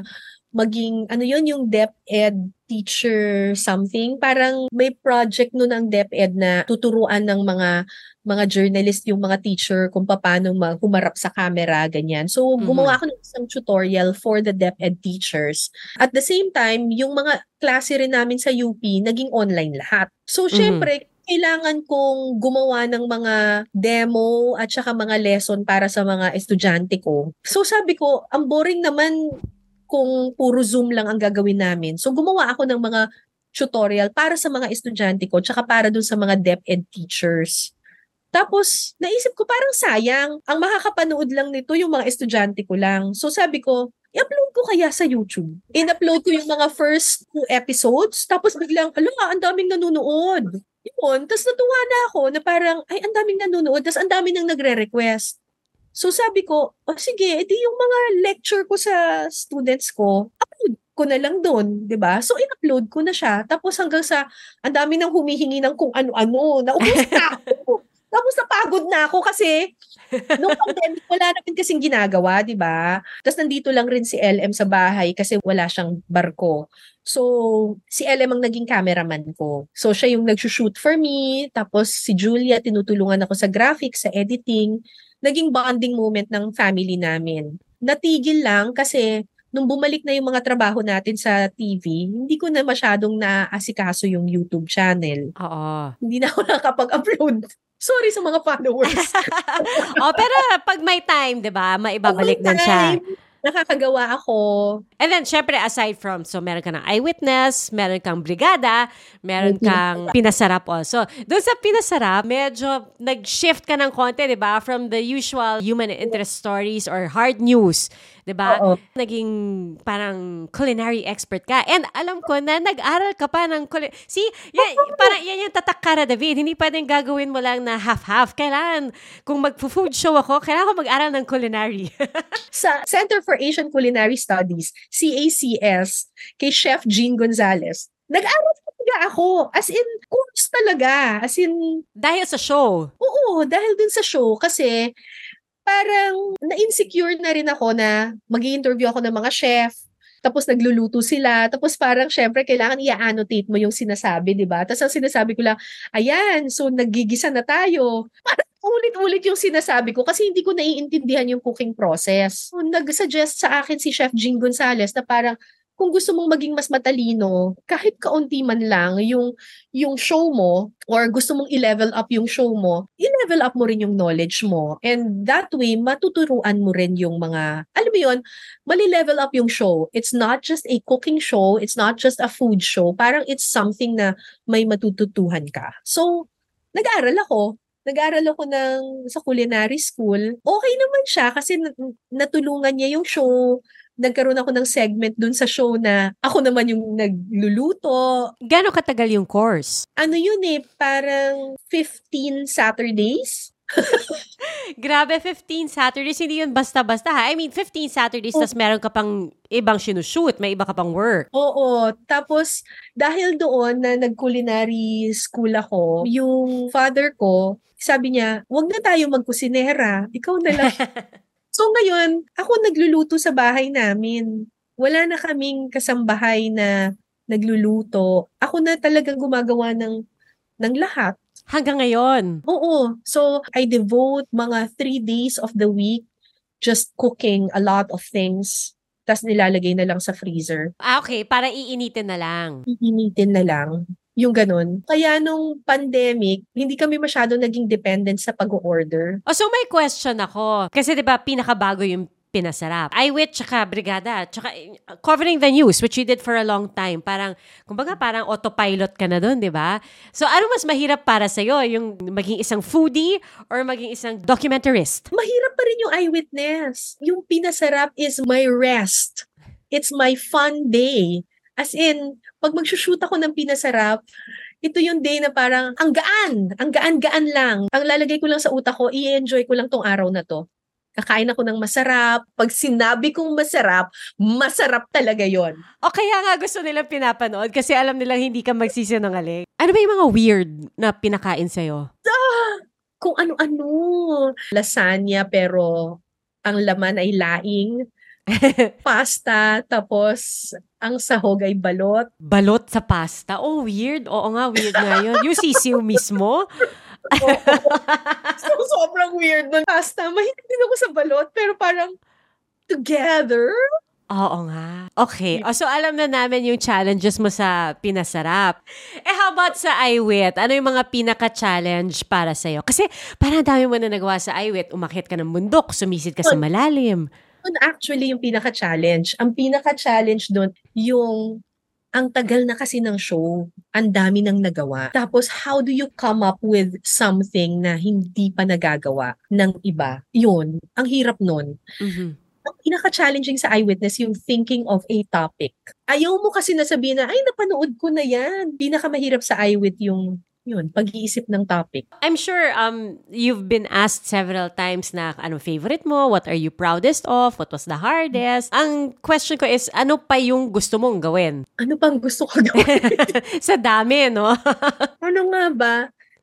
Speaker 2: maging ano yon yung DepEd teacher something. Parang may project no ng DepEd na tuturuan ng mga mga journalist yung mga teacher kung paano ma- humarap sa camera, ganyan. So,
Speaker 1: Mhm.
Speaker 2: gumawa ako ng isang tutorial for the DepEd teachers. At the same time, yung mga klase rin namin sa UP, naging online lahat. So,
Speaker 1: Mhm.
Speaker 2: syempre, kailangan kong gumawa ng mga demo at saka mga lesson para sa mga estudyante ko. So, sabi ko, ang boring naman kung puro Zoom lang ang gagawin namin. So, gumawa ako ng mga tutorial para sa mga estudyante ko tsaka para dun sa mga DepEd teachers. Tapos, naisip ko parang sayang. Ang makakapanood lang nito yung mga estudyante ko lang. So sabi ko, i-upload ko kaya sa YouTube. In-upload ko yung mga first two episodes. Tapos biglang, ala, ang daming nanonood. Yun. Tapos natuwa na ako na parang, ay, ang daming nanonood. Tapos ang daming nang nagre-request. So sabi ko, oh, sige, edi yung mga lecture ko sa students ko, upload ko na lang doon, 'di ba? So in-upload ko na siya. Tapos hanggang sa ang dami nang humihingi ng kung ano-ano, naubos na ako. [laughs] Tapos napagod na ako kasi nung pandemic wala namin kasing ginagawa, 'di ba? Tapos nandito lang rin si LM sa bahay kasi wala siyang barko. So, si LM ang naging cameraman ko. So, siya yung nagsushoot for me. Tapos, si Julia, tinutulungan ako sa graphics, sa editing. Naging bonding moment ng family namin. Natigil lang kasi nung bumalik na yung mga trabaho natin sa TV, hindi ko na masyadong naasikaso yung YouTube channel.
Speaker 1: Oo.
Speaker 2: Hindi na ako nakapag-upload. Sorry sa mga followers. [laughs]
Speaker 1: oh, pero pag may time, 'di ba, maibabalik din siya.
Speaker 2: Nakakagawa ako.
Speaker 1: And then, syempre, aside from, so meron ka ng eyewitness, meron kang brigada, meron kang pinasarap also. Doon sa pinasarap, medyo nag-shift ka ng konti, di ba? From the usual human interest stories or hard news, di ba? Naging parang culinary expert ka. And alam ko na nag-aral ka pa ng culi- See, yan, parang yan yung tatak ka, David. Hindi pwedeng gagawin mo lang na half-half. Kailangan, kung mag-food show ako, kailangan ko mag-aral ng culinary. [laughs]
Speaker 2: Sa Center for Asian Culinary Studies, CACS, kay Chef Jean Gonzalez, nag-aral talaga ako. As in, course talaga. As in,
Speaker 1: Dahil sa show.
Speaker 2: Oo, dahil dun sa show kasi parang na-insecure na rin ako na mag interview ako ng mga chef. Tapos nagluluto sila. Tapos parang syempre kailangan i-annotate mo yung sinasabi, di ba? Tapos ang sinasabi ko lang, ayan, so nagigisa na tayo. Parang ulit-ulit yung sinasabi ko kasi hindi ko naiintindihan yung cooking process. So, nag-suggest sa akin si Chef Jean Gonzalez na parang kung gusto mong maging mas matalino, kahit kaunti man lang yung yung show mo or gusto mong i-level up yung show mo, i-level up mo rin yung knowledge mo. And that way, matuturuan mo rin yung mga, alam mo yun, mali-level up yung show. It's not just a cooking show, it's not just a food show. Parang it's something na may matututuhan ka. So, nag-aaral ako. Nag-aaral ako ng, sa culinary school. Okay naman siya kasi nat- natulungan niya yung show nagkaroon ako ng segment dun sa show na ako naman yung nagluluto.
Speaker 1: Gano'ng katagal yung course?
Speaker 2: Ano yun eh, parang 15 Saturdays. [laughs]
Speaker 1: Grabe, 15 Saturdays. Hindi yun basta-basta ha. I mean, 15 Saturdays,
Speaker 2: Oh.
Speaker 1: tas meron ka pang ibang sinushoot. May iba ka pang work.
Speaker 2: Oo. Tapos, dahil doon na nag-culinary school ako, yung father ko, sabi niya, wag na tayo magkusinera. Ikaw na lang. [laughs] so ngayon, ako nagluluto sa bahay namin. Wala na kaming kasambahay na nagluluto. Ako na talagang gumagawa ng, ng lahat.
Speaker 1: Hanggang ngayon.
Speaker 2: Oo. So, I devote mga three days of the week just cooking a lot of things. Tapos nilalagay na lang sa freezer.
Speaker 1: Ah, okay. Para iinitin na lang.
Speaker 2: iinitin na lang. Yung ganun. Kaya nung pandemic, hindi kami masyado naging dependent sa pag-order.
Speaker 1: Oh, so may question ako. Kasi 'di ba pinakabago yung pinasarap. Iwit tsaka brigada, tsaka eh, covering the news which you did for a long time. Parang kumbaga parang autopilot ka na doon, 'di ba? So ano mas mahirap para sa yung maging isang foodie or maging isang documentarist?
Speaker 2: Mahirap pa rin yung eyewitness. Yung pinasarap is my rest. It's my fun day. As in, pag magsushoot ako ng pinasarap, ito yung day na parang ang gaan, ang gaan-gaan lang. Ang lalagay ko lang sa utak ko, i-enjoy ko lang tong araw na to. Kakain ako ng masarap. Pag sinabi kong masarap, masarap talaga yon.
Speaker 1: O kaya nga gusto nilang pinapanood kasi alam nilang hindi ka magsisinungaling. Ano ba yung mga weird na pinakain sa'yo?
Speaker 2: kung ano-ano. Lasagna pero ang laman ay laing. [laughs] Pasta, tapos ang sahog ay balot.
Speaker 1: Balot sa pasta? Oh, weird. Oo nga, weird nga yun. Yung sisiw mismo? [laughs]
Speaker 2: So, sobrang weird nun. Pasta, mahilig din ako sa balot, pero parang together.
Speaker 1: Oo nga. Okay. O, so alam na namin yung challenges mo sa pinasarap. Eh, how about sa iWit? Ano yung mga pinaka-challenge para sa'yo? Kasi parang dami mo na nagawa sa iWit. Umakit ka ng bundok, sumisid ka sa malalim.
Speaker 2: Yun actually yung pinaka-challenge. Ang pinaka-challenge doon, yung ang tagal na kasi ng show, ang dami nang nagawa. Tapos, how do you come up with something na hindi pa nagagawa ng iba? Yun, ang hirap nun.
Speaker 1: Mhm.
Speaker 2: ang pinaka-challenging sa eyewitness yung thinking of a topic. Ayaw mo kasi nasabihin na, ay, napanood ko na yan. Pinakamahirap sa eyewit yung, yun, pag-iisip ng topic.
Speaker 1: I'm sure um you've been asked several times na ano favorite mo, what are you proudest of, what was the hardest. Ang question ko is, ano pa yung gusto mong gawin?
Speaker 2: Ano pang gusto ko gawin? [laughs]
Speaker 1: sa dami, no? [laughs]
Speaker 2: ano nga ba?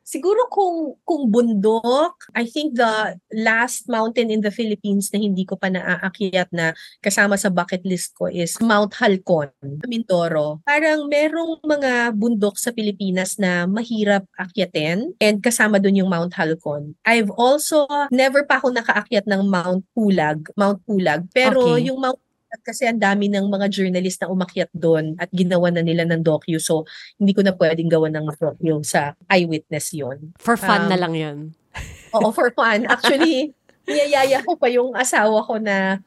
Speaker 2: Siguro kung kung bundok, I think the last mountain in the Philippines na hindi ko pa naaakyat na kasama sa bucket list ko is Mount Halcon, Mindoro. Parang merong mga bundok sa Pilipinas na mahirap akyatin and kasama dun yung Mount Halcon. I've also never pa ako nakaakyat ng Mount Pulag, Mount Pulag, pero
Speaker 1: Okay.
Speaker 2: yung Mount kasi ang dami ng mga journalist na umakyat doon at ginawa na nila ng docu. So, hindi ko na pwedeng gawa ng docu sa eyewitness yon.
Speaker 1: For fun na
Speaker 2: Um,
Speaker 1: lang yun.
Speaker 2: Oo, for fun. [laughs] Actually, niyayaya ko pa yung asawa ko na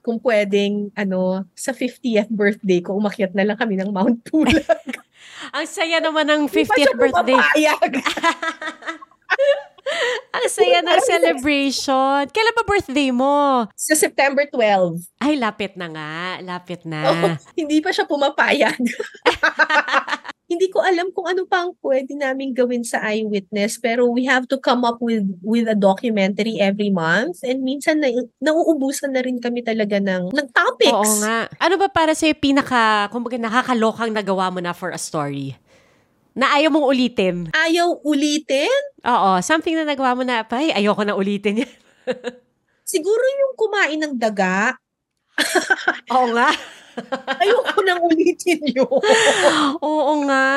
Speaker 2: kung pwedeng, ano, sa 50th birthday ko, umakyat na lang kami ng Mount Pulag. [laughs]
Speaker 1: Ang saya naman ng
Speaker 2: Hindi pa
Speaker 1: 50th
Speaker 2: siya
Speaker 1: birthday. [laughs] [laughs] Ang saya ng celebration. Kailan pa birthday mo?
Speaker 2: sa September 12.
Speaker 1: Ay, lapit na nga. Lapit na.
Speaker 2: Oo, hindi pa siya pumapayag. [laughs] hindi ko alam kung ano pang pwede namin gawin sa eyewitness pero we have to come up with with a documentary every month and minsan na, nauubusan na rin kami talaga ng ng topics.
Speaker 1: Oo nga. Ano ba para sa'yo pinaka, kumbaga nakakalokang nagawa mo na for a story? Na ayaw mong ulitin?
Speaker 2: Ayaw ulitin?
Speaker 1: Oo, something na nagawa mo na, ay, ayoko na ulitin yan. [laughs]
Speaker 2: Siguro yung kumain ng daga. [laughs]
Speaker 1: Oo nga. [laughs]
Speaker 2: Ayoko nang ulitin yun.
Speaker 1: Oo nga.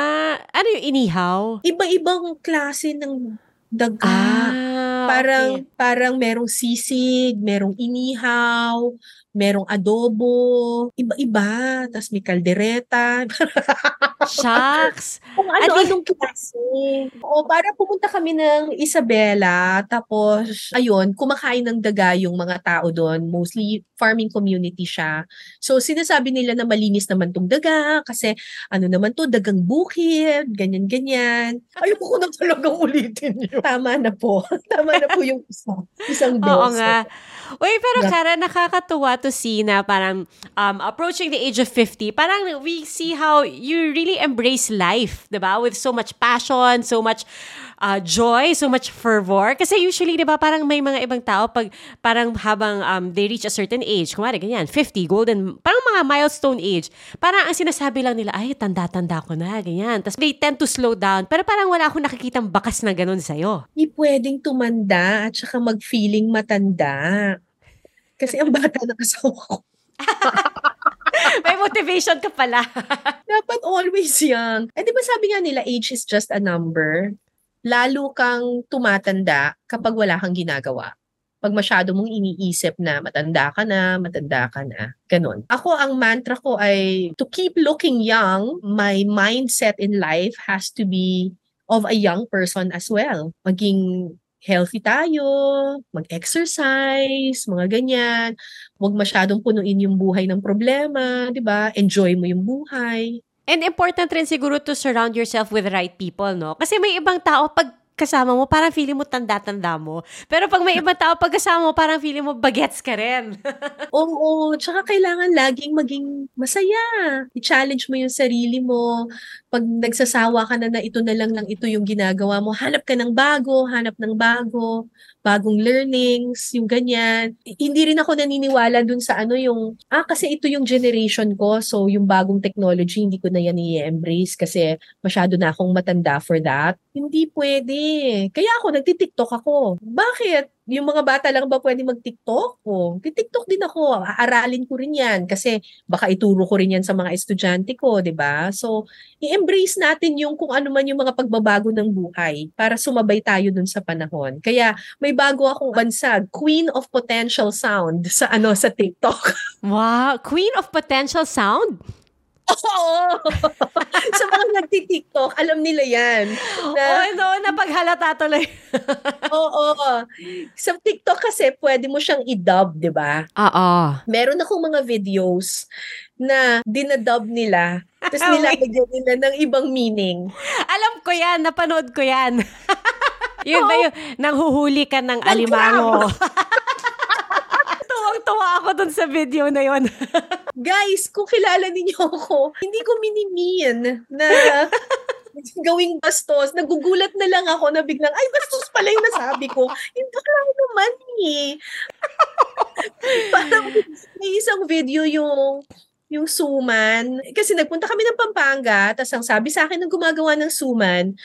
Speaker 1: Ano yung inihaw?
Speaker 2: Iba-ibang klase ng daga.
Speaker 1: Ah,
Speaker 2: parang
Speaker 1: okay.
Speaker 2: parang merong sisig, merong inihaw, merong adobo, iba-iba, tapos may kaldereta. [laughs]
Speaker 1: Shucks.
Speaker 2: Kung ano-anong klase. O para pumunta kami ng Isabela, tapos ayun, kumakain ng daga yung mga tao doon. Mostly farming community siya. So sinasabi nila na malinis naman tong daga kasi ano naman to, dagang bukid, ganyan-ganyan. Ayoko ko na talagang ulitin yun. Tama na po. [laughs] Tama na po yung isa. Isang [laughs] beses.
Speaker 1: Oo nga. Uy, pero. Kara, nakakatuwa to see na parang um, approaching the age of 50, parang we see how you really embrace life, di ba? With so much passion, so much uh, joy, so much fervor. Kasi usually, di ba, parang may mga ibang tao, pag parang habang um, they reach a certain age, kumari ganyan, 50, golden, parang mga milestone age, parang ang sinasabi lang nila, ay, tanda-tanda ko na, ganyan. Tapos they tend to slow down. Pero parang wala akong nakikitang bakas na ganun sa'yo.
Speaker 2: Hindi pwedeng tumanda at saka mag-feeling matanda. Kasi ang bata na kasama ko. [laughs]
Speaker 1: May motivation ka pala.
Speaker 2: Dapat always young. Eh, di ba sabi nga nila, age is just a number? Lalo kang tumatanda kapag wala kang ginagawa. Pag masyado mong iniisip na matanda ka na, matanda ka na. Ganon. Ako, ang mantra ko ay to keep looking young, my mindset in life has to be of a young person as well. Maging healthy tayo, mag-exercise, mga ganyan. Huwag masyadong punuin yung buhay ng problema, 'di ba? Enjoy mo yung buhay.
Speaker 1: And important rin siguro to surround yourself with the right people, no? Kasi may ibang tao pag kasama mo, parang feeling mo tanda-tanda mo. Pero pag may ibang tao pag kasama mo, parang feeling mo bagets ka rin. [laughs]
Speaker 2: Oo, tsaka kailangan laging maging masaya. I-challenge mo yung sarili mo. Pag nagsasawa ka na na ito na lang lang ito yung ginagawa mo, hanap ka ng bago, hanap ng bago, bagong learnings, yung ganyan. Hindi rin ako naniniwala dun sa ano yung, ah, kasi ito yung generation ko, so yung bagong technology, hindi ko na yan i-embrace kasi masyado na akong matanda for that. Hindi pwede. Kaya ako, nagtitiktok ako. Bakit? Yung mga bata lang ba pwede mag-TikTok? O, TikTok din ako. Aaralin ko rin yan kasi baka ituro ko rin yan sa mga estudyante ko, di ba? So, i-embrace natin yung kung ano man yung mga pagbabago ng buhay para sumabay tayo dun sa panahon. Kaya may bago akong bansag, Queen of Potential Sound sa ano sa TikTok. [laughs]
Speaker 1: wow, Queen of Potential Sound?
Speaker 2: Oo! [laughs] sa mga nagti-TikTok, alam nila yan.
Speaker 1: Na, oh, no, napaghalata tuloy. [laughs]
Speaker 2: oo. Sa TikTok kasi, pwede mo siyang i-dub, di ba?
Speaker 1: Oo.
Speaker 2: Meron akong mga videos na dinadub nila. Tapos [laughs] nilagyan nila ng ibang meaning.
Speaker 1: Alam ko yan, napanood ko yan. Yun ba yung nanghuhuli ka ng alimango? Tuwang-tuwa ako dun sa video na yon. [laughs]
Speaker 2: Guys, kung kilala ninyo ako, hindi ko minimin na [laughs] gawing bastos. Nagugulat na lang ako na biglang, ay, bastos pala yung nasabi ko. Hindi lang naman eh. [laughs] Parang may isang video yung yung suman. Kasi nagpunta kami ng Pampanga, tapos ang sabi sa akin ng gumagawa ng suman,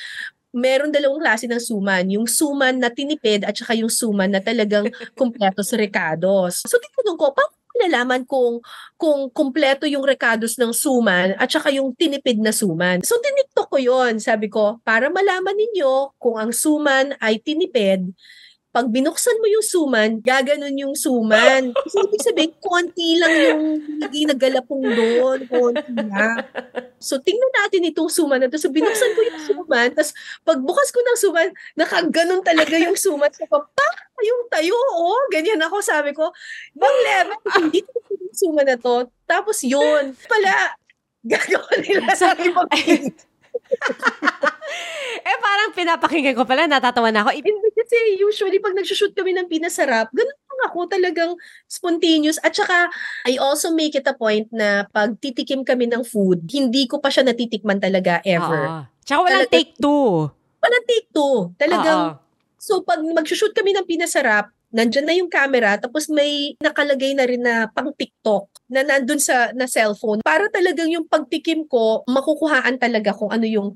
Speaker 2: meron dalawang klase ng suman. Yung suman na tinipid at saka yung suman na talagang [laughs] kumpleto sa recados. So tinanong ko, paano nalaman kung kung kumpleto yung recados ng suman at saka yung tinipid na suman. So tiniktok ko yon Sabi ko, para malaman ninyo kung ang suman ay tinipid, pag binuksan mo yung suman, gaganon yung suman. Kasi ibig sabihin, konti lang yung hindi nagalapong doon, konti lang. So, tingnan natin itong suman na to. So, binuksan ko yung suman, tapos pagbukas ko ng suman, nakaganon talaga yung suman. So, pa, yung tayo, oh, ganyan ako, sabi ko, bang level, hindi ko yung suman na to. Tapos yun, pala, gagawa nila sa ibang [laughs]
Speaker 1: eh parang pinapakinggan ko pala, natatawa na ako.
Speaker 2: Hindi kasi usually pag nagsushoot kami ng pinasarap, ganun lang ako talagang spontaneous. At saka, I also make it a point na pag titikim kami ng food, hindi ko pa siya natitikman talaga ever.
Speaker 1: Oo. Tsaka walang Talaga, take two.
Speaker 2: Walang take two. Talagang, Oo. so pag magsushoot kami ng pinasarap, nandyan na yung camera, tapos may nakalagay na rin na pang TikTok na nandun sa na cellphone para talagang yung pagtikim ko, makukuhaan talaga kung ano yung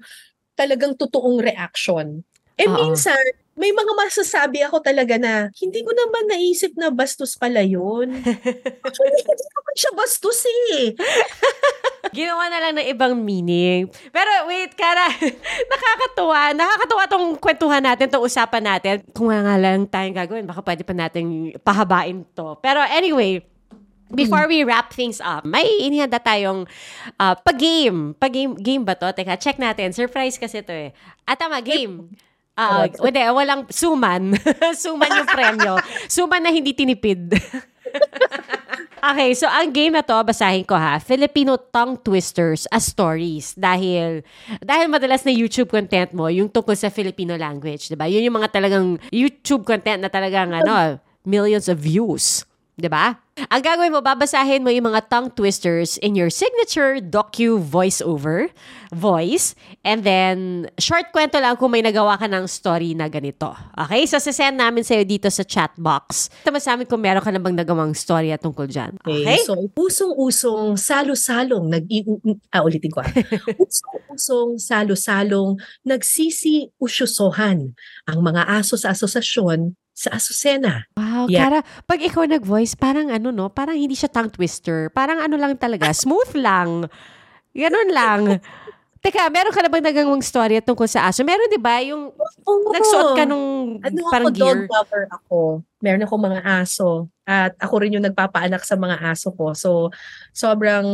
Speaker 2: talagang totoong reaction. Eh Uh-oh. minsan, may mga masasabi ako talaga na hindi ko naman naisip na bastos pala yun. [laughs] Actually, hindi naman siya bastos eh. [laughs]
Speaker 1: Ginawa na lang ng ibang meaning. Pero wait, Kara, [laughs] nakakatuwa. Nakakatuwa tong kwentuhan natin, tong usapan natin. Kung nga lang tayong gagawin, baka pwede pa natin pahabain to. Pero anyway, Before we wrap things up, may inihanda tayong uh, pag-game. Pag-game game ba to? Teka, check natin. Surprise kasi to eh. At ah, tama, game. Uh, hindi, walang suman. [laughs] suman yung premyo. Suman na hindi tinipid. [laughs] okay, so ang game na to, basahin ko ha. Filipino tongue twisters as stories. Dahil, dahil madalas na YouTube content mo, yung tungkol sa Filipino language, di ba? Yun yung mga talagang YouTube content na talagang, ano, millions of views. 'Di ba? Ang gagawin mo, babasahin mo yung mga tongue twisters in your signature docu voiceover voice and then short kwento lang kung may nagawa ka ng story na ganito. Okay? So, sasend namin sa'yo dito sa chat box. Tama sa amin kung meron ka na bang nagawang story tungkol dyan. Okay?
Speaker 2: So, usong-usong salo-salong nag ah, ulitin ko. ah. [laughs] usong-usong salo-salong nagsisi-usyosohan ang mga aso sa asosasyon sa Asusena.
Speaker 1: Wow,
Speaker 2: Yeah.
Speaker 1: Kara, pag ikaw nag-voice, parang ano no, parang hindi siya tongue twister. Parang ano lang talaga, [laughs] smooth lang. Ganon lang. Teka, meron ka na bang nagawang story tungkol sa aso? Meron 'di ba yung
Speaker 2: Oo.
Speaker 1: nagsuot ka nung
Speaker 2: ano
Speaker 1: parang
Speaker 2: ako, dog
Speaker 1: gear?
Speaker 2: lover ako. Meron ako mga aso. At ako rin yung nagpapaanak sa mga aso ko. So, sobrang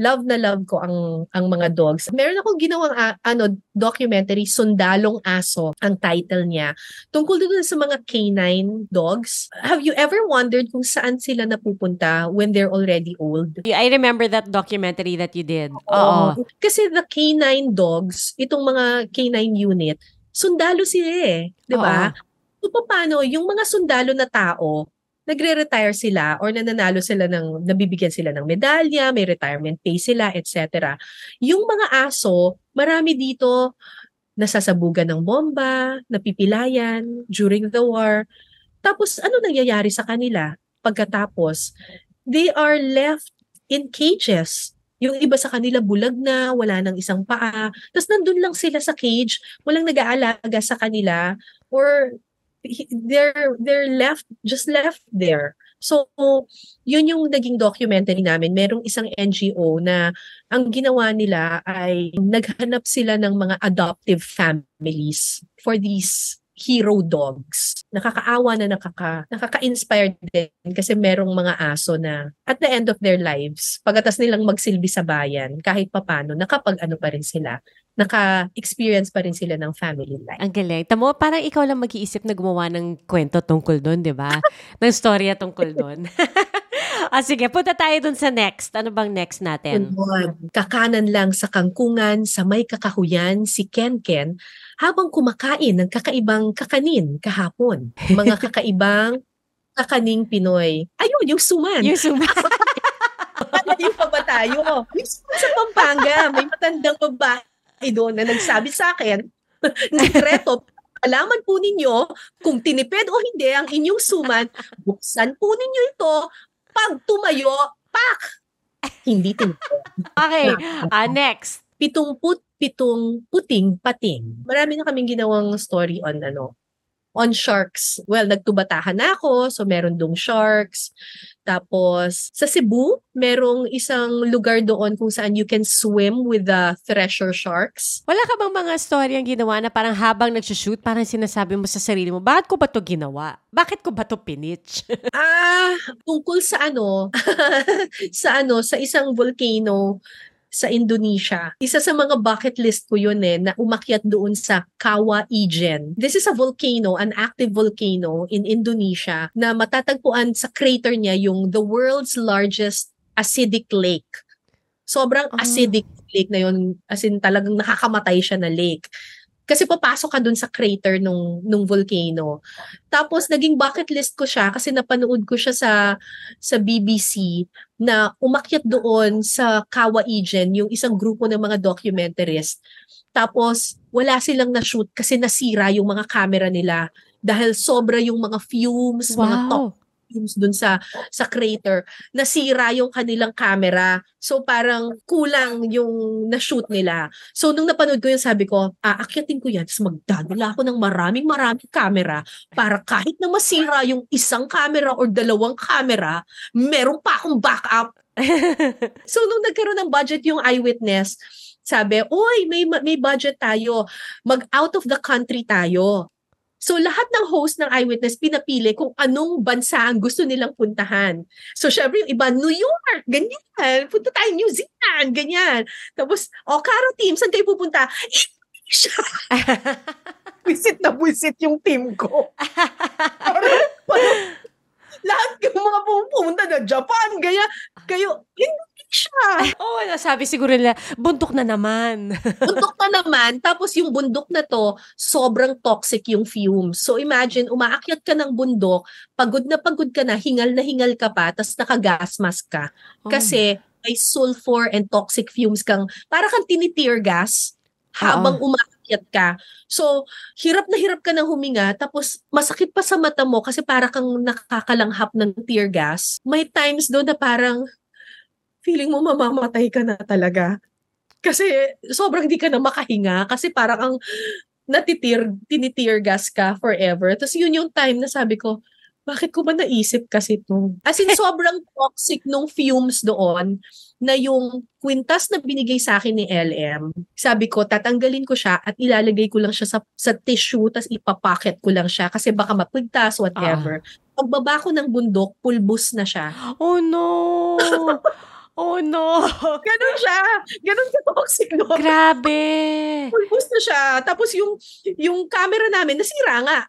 Speaker 2: love na love ko ang ang mga dogs. Meron akong ginawang ah, ano documentary Sundalong Aso ang title niya. Tungkol doon sa mga canine dogs. Have you ever wondered kung saan sila napupunta when they're already old?
Speaker 1: I remember that documentary that you did. Oo.
Speaker 2: Kasi the canine dogs, itong mga canine unit, sundalo sila eh. Di ba? So, paano, yung mga sundalo na tao, nagre-retire sila or nananalo sila ng, nabibigyan sila ng medalya, may retirement pay sila, etc. Yung mga aso, marami dito nasasabugan ng bomba, napipilayan during the war. Tapos ano nangyayari sa kanila pagkatapos? They are left in cages. Yung iba sa kanila bulag na, wala nang isang paa. Tapos nandun lang sila sa cage, walang nag-aalaga sa kanila or he- they're they're left just left there. So, yun yung naging documentary namin. Merong isang NGO na ang ginawa nila ay naghanap sila ng mga adoptive families for these hero dogs. Nakakaawa na nakaka, nakaka-inspired din kasi merong mga aso na at the end of their lives, pagkatas nilang magsilbi sa bayan, kahit papano, nakapag-ano pa rin sila, naka-experience pa rin sila ng family life.
Speaker 1: Ang galing. Tamo, parang ikaw lang mag-iisip na gumawa ng kwento tungkol doon, di ba? [laughs] ng storya tungkol doon. [laughs] ah, sige, punta tayo dun sa next. Ano bang next natin?
Speaker 2: Unod, kakanan lang sa kangkungan sa may kakahuyan si Ken Ken habang kumakain ng kakaibang kakanin kahapon. Mga [laughs] kakaibang kakaning Pinoy. Ayun, yung suman.
Speaker 1: Yung suma.
Speaker 2: Malayo [laughs] pa ba tayo? Yung suman sa Pampanga, may matandang babae doon na nagsabi sa akin, [laughs] Sekreto, alaman po ninyo kung tinipid o hindi ang inyong suman, buksan po ninyo ito, pag tumayo, pak! Hindi tinipid. [laughs]
Speaker 1: Okay, ah, next.
Speaker 2: Pitungput pitong puting pating. Marami na kaming ginawang story on ano, on sharks. Well, nagtubatahan na ako, so meron dong sharks. Tapos, sa Cebu, merong isang lugar doon kung saan you can swim with the thresher sharks.
Speaker 1: Wala ka bang mga story ang ginawa na parang habang nagsushoot, parang sinasabi mo sa sarili mo, bakit ko ba to ginawa? Bakit ko ba to pinitch? [laughs]
Speaker 2: Ah, tungkol sa ano, [laughs] sa ano, sa isang volcano sa Indonesia. Isa sa mga bucket list ko yun eh, na umakyat doon sa Kawa Ijen. This is a volcano, an active volcano in Indonesia na matatagpuan sa crater niya yung the world's largest acidic lake. Sobrang
Speaker 1: Oh.
Speaker 2: acidic lake na yun, as in talagang nakakamatay siya na lake. Kasi papasok ka dun sa crater nung nung volcano. Tapos naging bucket list ko siya kasi napanood ko siya sa sa BBC na umakyat doon sa Kawa Ijen, yung isang grupo ng mga documentarist. Tapos wala silang na-shoot kasi nasira yung mga camera nila dahil sobra yung mga fumes, mga top fumes dun sa sa crater, nasira yung kanilang camera. So parang kulang yung na-shoot nila. So nung napanood ko yun, sabi ko, aakyatin ko yan, tapos magdadala ako ng maraming maraming camera para kahit na masira yung isang camera or dalawang camera, meron pa akong backup. [laughs] So nung nagkaroon ng budget yung eyewitness, sabi, oy, may, may budget tayo. Mag out of the country tayo. So lahat ng host ng eyewitness pinapili kung anong bansa ang gusto nilang puntahan. So syempre yung iba, New York, ganyan. Punta tayo New Zealand, ganyan. Tapos, o, oh, Caro team, saan kayo pupunta? Indonesia. [laughs] Visit na visit yung team ko. [laughs] parang, parang, lahat ng mga pumunta na Japan, gaya, kayo, hindi siya.
Speaker 1: Oo, oh, sabi siguro nila, bundok na naman. [laughs]
Speaker 2: bundok na naman, tapos yung bundok na to, sobrang toxic yung fumes. So imagine, umaakyat ka ng bundok, pagod na pagod ka na, hingal na hingal ka pa, tapos naka-gas mask ka.
Speaker 1: Oh.
Speaker 2: Kasi may sulfur and toxic fumes kang, para kang tinitear gas habang
Speaker 1: Oo.
Speaker 2: umaakyat ka. So, hirap na hirap ka ng huminga, tapos masakit pa sa mata mo kasi para kang nakakalanghap ng tear gas. May times doon na parang feeling mo mamamatay ka na talaga. Kasi sobrang di ka na makahinga kasi parang ang natitir, tinitear gas ka forever. Tapos yun yung time na sabi ko, bakit ko ba naisip kasi to? As in, [laughs] sobrang toxic nung fumes doon na yung kwintas na binigay sa akin ni LM, sabi ko, tatanggalin ko siya at ilalagay ko lang siya sa, sa tissue tapos ipapocket ko lang siya kasi baka mapigtas, whatever. Pagbaba ko ng bundok, pulbus na siya.
Speaker 1: Oh no! [laughs] Oh no!
Speaker 2: Ganon siya. Ganon ka toxic doon.
Speaker 1: Grabe! [laughs]
Speaker 2: Pulbus na siya. Tapos yung, yung camera namin, nasira nga.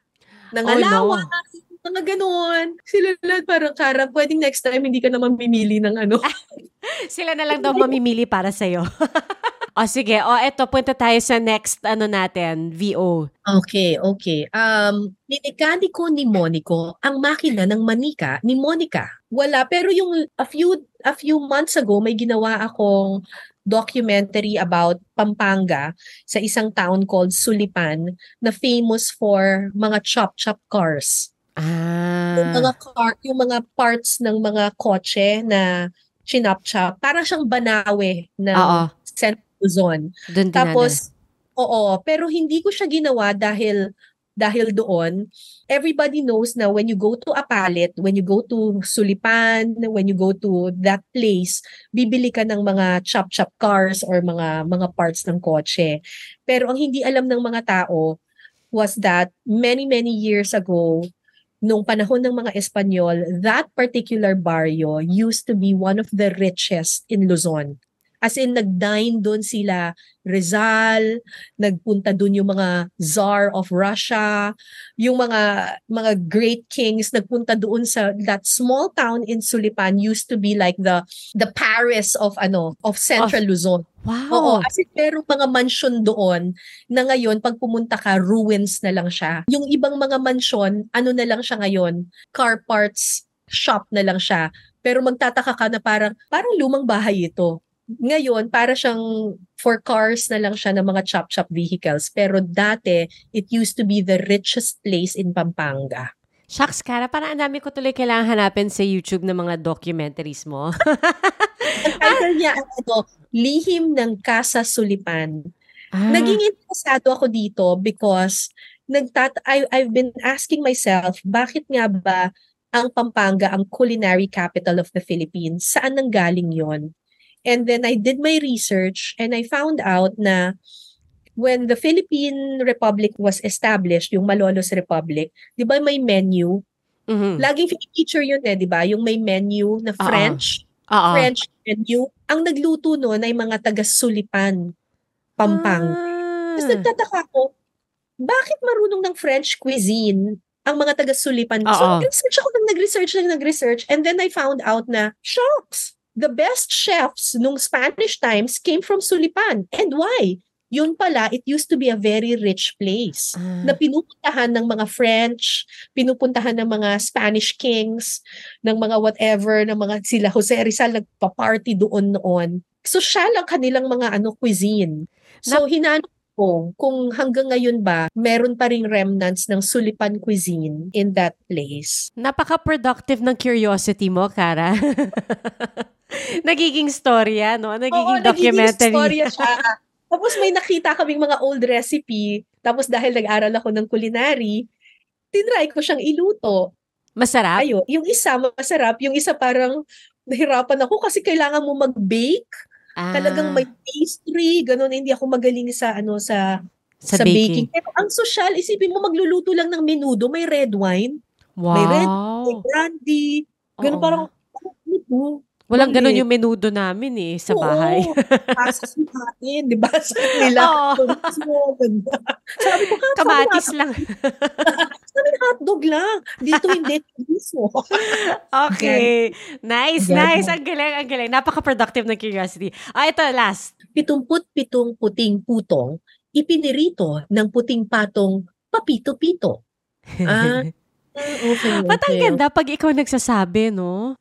Speaker 2: Nangalawa.
Speaker 1: Oh,
Speaker 2: Mga ganon. Sila lahat parang, Kara, pwedeng next time hindi ka na mamimili ng ano. [laughs]
Speaker 1: Sila na lang daw mamimili para sa'yo. [laughs] o sige, o eto, punta tayo sa next ano natin, VO.
Speaker 2: Okay, okay. Um, minikaniko ni Monico ang makina ng manika ni Monica. Wala, pero yung a few a few months ago may ginawa akong documentary about Pampanga sa isang town called Sulipan na famous for mga chop-chop cars. Yung
Speaker 1: Ah.
Speaker 2: mga car, yung mga parts ng mga kotse na chinop-chop, parang siyang banawe ng
Speaker 1: Oo.
Speaker 2: Central Luzon.
Speaker 1: Doon
Speaker 2: Tapos, oo, pero hindi ko siya ginawa dahil dahil doon, everybody knows na when you go to Apalit, when you go to Sulipan, when you go to that place, bibili ka ng mga chop-chop cars or mga mga parts ng kotse. Pero ang hindi alam ng mga tao was that many, many years ago, nung panahon ng mga Espanyol, that particular barrio used to be one of the richest in Luzon. As in, nag-dine doon sila Rizal, nagpunta doon yung mga Tsar of Russia, yung mga mga great kings nagpunta doon sa that small town in Sulipan used to be like the the Paris of ano of Central Luzon.
Speaker 1: Wow.
Speaker 2: Oo, as in merong mga mansion doon na ngayon pag pumunta ka ruins na lang siya. Yung ibang mga mansion, ano na lang siya ngayon, car parts shop na lang siya. Pero magtataka ka na parang parang lumang bahay ito. Ngayon, para siyang for cars na lang siya ng mga chop-chop vehicles. Pero dati, it used to be the richest place in Pampanga.
Speaker 1: Shucks, Kara, parang ang dami ko tuloy kailangan hanapin sa YouTube ng mga documentaries mo. [laughs]
Speaker 2: Ang title niya, ang ano, Lihim ng Casa Sulipan.
Speaker 1: Ah.
Speaker 2: Naging interesado ako dito because nagtat I, I've been asking myself, bakit nga ba ang Pampanga ang culinary capital of the Philippines? Saan nanggaling yon? And then I did my research and I found out na when the Philippine Republic was established, yung Malolos Republic, di ba may menu?
Speaker 1: Mhm.
Speaker 2: Laging feature yun eh, di ba? Yung may menu na. French.
Speaker 1: Oo.
Speaker 2: French menu. Ang nagluto noon ay mga taga-Sulipan, Pampanga. Tapos
Speaker 1: Ah.
Speaker 2: nagtataka ko, bakit marunong ng French cuisine ang mga taga-Sulipan? So,
Speaker 1: Oo.
Speaker 2: nag-research ako ng nag-research ng nag-research and then I found out na, shocks! The best chefs nung Spanish times came from Sulipan. And why? Yun pala, it used to be a very rich place
Speaker 1: Ah.
Speaker 2: na pinupuntahan ng mga French, pinupuntahan ng mga Spanish kings, ng mga whatever, ng mga sila Jose Rizal nagpa-party doon noon. So siya lang kanilang mga ano cuisine. So hinanap ko kung hanggang ngayon ba meron pa ring remnants ng Sulipan cuisine in that place.
Speaker 1: Napaka-productive ng curiosity mo, Kara. [laughs] nagiging storya, no? Nagiging
Speaker 2: Oo,
Speaker 1: documentary.
Speaker 2: nagiging storya siya. [laughs] Tapos may nakita kaming mga old recipe. Tapos dahil nag-aral ako ng culinary, tinry ko siyang iluto.
Speaker 1: Masarap?
Speaker 2: Ayo, yung isa masarap, yung isa parang nahirapan ako kasi kailangan mo mag-bake.
Speaker 1: Ah,
Speaker 2: Talagang may pastry, ganun. Hindi ako magaling sa ano sa
Speaker 1: sa, baking.
Speaker 2: Pero ang social, isipin mo magluluto lang ng menudo, may red wine,
Speaker 1: Wow.
Speaker 2: may red, may brandy. Ganun
Speaker 1: Oo.
Speaker 2: parang ano?
Speaker 1: Walang ganun yung menudo namin eh, sa
Speaker 2: Oo,
Speaker 1: bahay. [laughs]
Speaker 2: pasas natin, di ba? [laughs] Sa kanila.
Speaker 1: Oo.
Speaker 2: Sabi ko, "Ha,
Speaker 1: Kamatis lang. [laughs]
Speaker 2: Sabi hotdog lang. Dito hindi.
Speaker 1: Okay. Nice, nice. Ang galing, ang galing. Napaka-productive ng curiosity. Ah, ito, last.
Speaker 2: Pitumput-pitong puting putong, ipinirito ng puting patong papito-pito. Ah, okay,
Speaker 1: Ba't ang
Speaker 2: okay.
Speaker 1: ganda pag ikaw nagsasabi, no?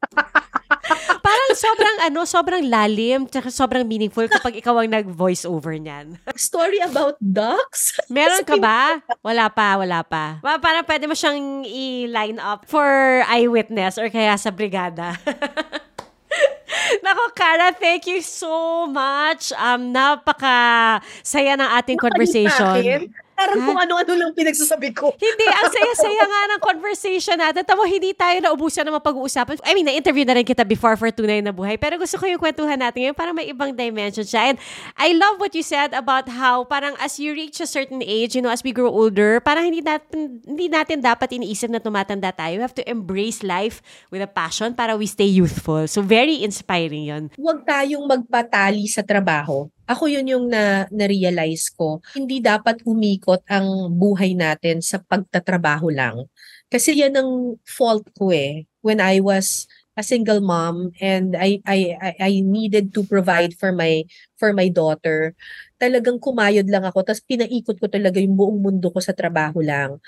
Speaker 1: Parang sobrang ano, sobrang lalim, tsaka sobrang meaningful kapag ikaw ang nag-voice over niyan.
Speaker 2: Story about ducks?
Speaker 1: Meron ka ba? Wala pa, wala pa. Pa- Parang pwede mo siyang i-line up for eyewitness or kaya sa brigada. [laughs] Nako, Cara, thank you so much. Um, napaka saya ng ating conversation.
Speaker 2: Parang kung ano-ano lang pinagsasabi ko.
Speaker 1: Hindi, ang [laughs] saya-saya nga ng conversation natin. Tamo, hindi tayo naubusan ng mapag-uusapan. I mean, na-interview na rin kita before for Tunay na Buhay. Pero gusto ko yung kwentuhan natin ngayon. Parang may ibang dimension siya. And I love what you said about how parang as you reach a certain age, you know, as we grow older, parang hindi natin, hindi natin dapat iniisip na tumatanda tayo. We have to embrace life with a passion para we stay youthful. So, very inspiring yon.
Speaker 2: Huwag tayong magpatali sa trabaho. Ako yun yung na, na-realize ko. Hindi dapat umikot ang buhay natin sa pagtatrabaho lang. Kasi yan ang fault ko eh. When I was a single mom and I I I, needed to provide for my for my daughter. Talagang kumayod lang ako tapos pinaikot ko talaga yung buong mundo ko sa trabaho lang.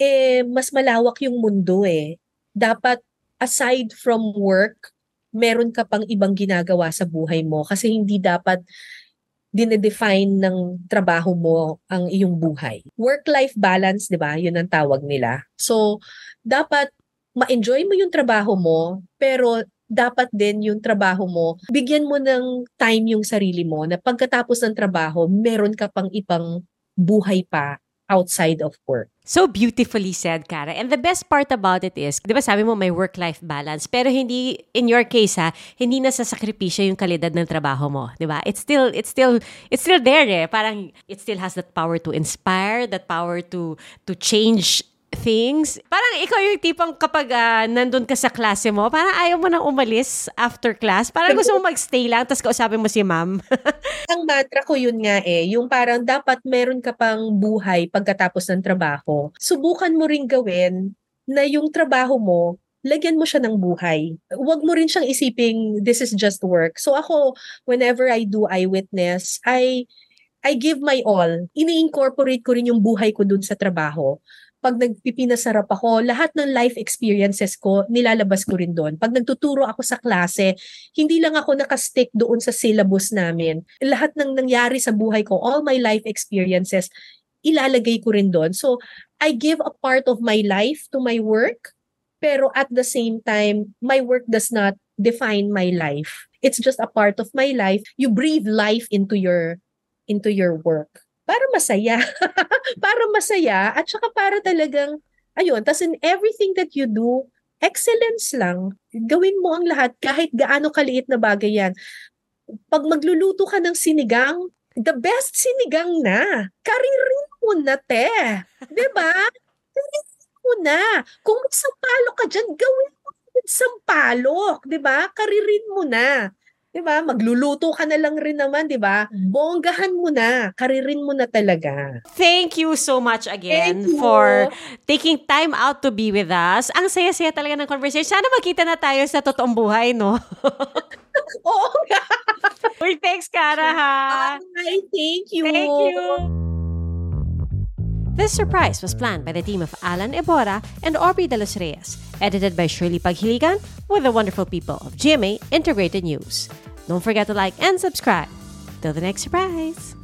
Speaker 2: Eh mas malawak yung mundo eh. Dapat aside from work, meron ka pang ibang ginagawa sa buhay mo kasi hindi dapat dinedefine ng trabaho mo ang iyong buhay. Work-life balance, 'di ba? 'Yun ang tawag nila. So, dapat ma-enjoy mo yung trabaho mo, pero dapat din yung trabaho mo, bigyan mo ng time yung sarili mo na pagkatapos ng trabaho, meron ka pang ibang buhay pa outside of work.
Speaker 1: So beautifully said, Cara. And the best part about it is, di ba sabi mo may work-life balance, pero hindi, in your case ha, hindi na sasakripisyo yung kalidad ng trabaho mo, di ba? It's still, it's still, it's still there eh. Parang, it still has that power to inspire, that power to, to change things. Parang ikaw yung tipong kapag ah, nandun ka sa klase mo, parang ayaw mo nang umalis after class. Parang gusto mo magstay lang, tapos kausapin mo si ma'am. [laughs]
Speaker 2: Ang mantra ko yun nga eh, yung parang dapat meron ka pang buhay pagkatapos ng trabaho. Subukan mo ring gawin na yung trabaho mo, lagyan mo siya ng buhay. Huwag mo rin siyang isiping this is just work. So ako, whenever I do eyewitness, I I give my all. Ini-incorporate ko rin yung buhay ko dun sa trabaho. Pag nagpipinasarap ako, lahat ng life experiences ko, nilalabas ko rin doon. Pag nagtuturo ako sa klase, hindi lang ako nakastick doon sa syllabus namin. Lahat ng nangyari sa buhay ko, all my life experiences, ilalagay ko rin doon. So, I give a part of my life to my work, pero at the same time, my work does not define my life. It's just a part of my life. You breathe life into your into your work para masaya. [laughs] para masaya at saka para talagang ayun, tas in everything that you do, excellence lang. Gawin mo ang lahat kahit gaano kaliit na bagay yan. Pag magluluto ka ng sinigang, the best sinigang na. Karirin mo na, te. ba? Karirin mo na. Kung sampalok ka dyan, gawin mo sampalok. 'Di ba? Karirin mo na. 'Di ba? Magluluto ka na lang rin naman, 'di ba? Bonggahan mo na, karirin mo na talaga.
Speaker 1: Thank you so much again for taking time out to be with us. Ang saya-saya talaga ng conversation. Sana magkita na tayo sa totoong buhay, no? [laughs]
Speaker 2: Oo nga.
Speaker 1: Uy, thanks, Cara, ha?
Speaker 2: Ay, thank you.
Speaker 1: Thank you. This surprise was planned by the team of Alan Ebora and Aubrey De Los Reyes, edited by Shirley Paghiligan with the wonderful people of GMA Integrated News. Don't forget to like and subscribe. Till the next surprise.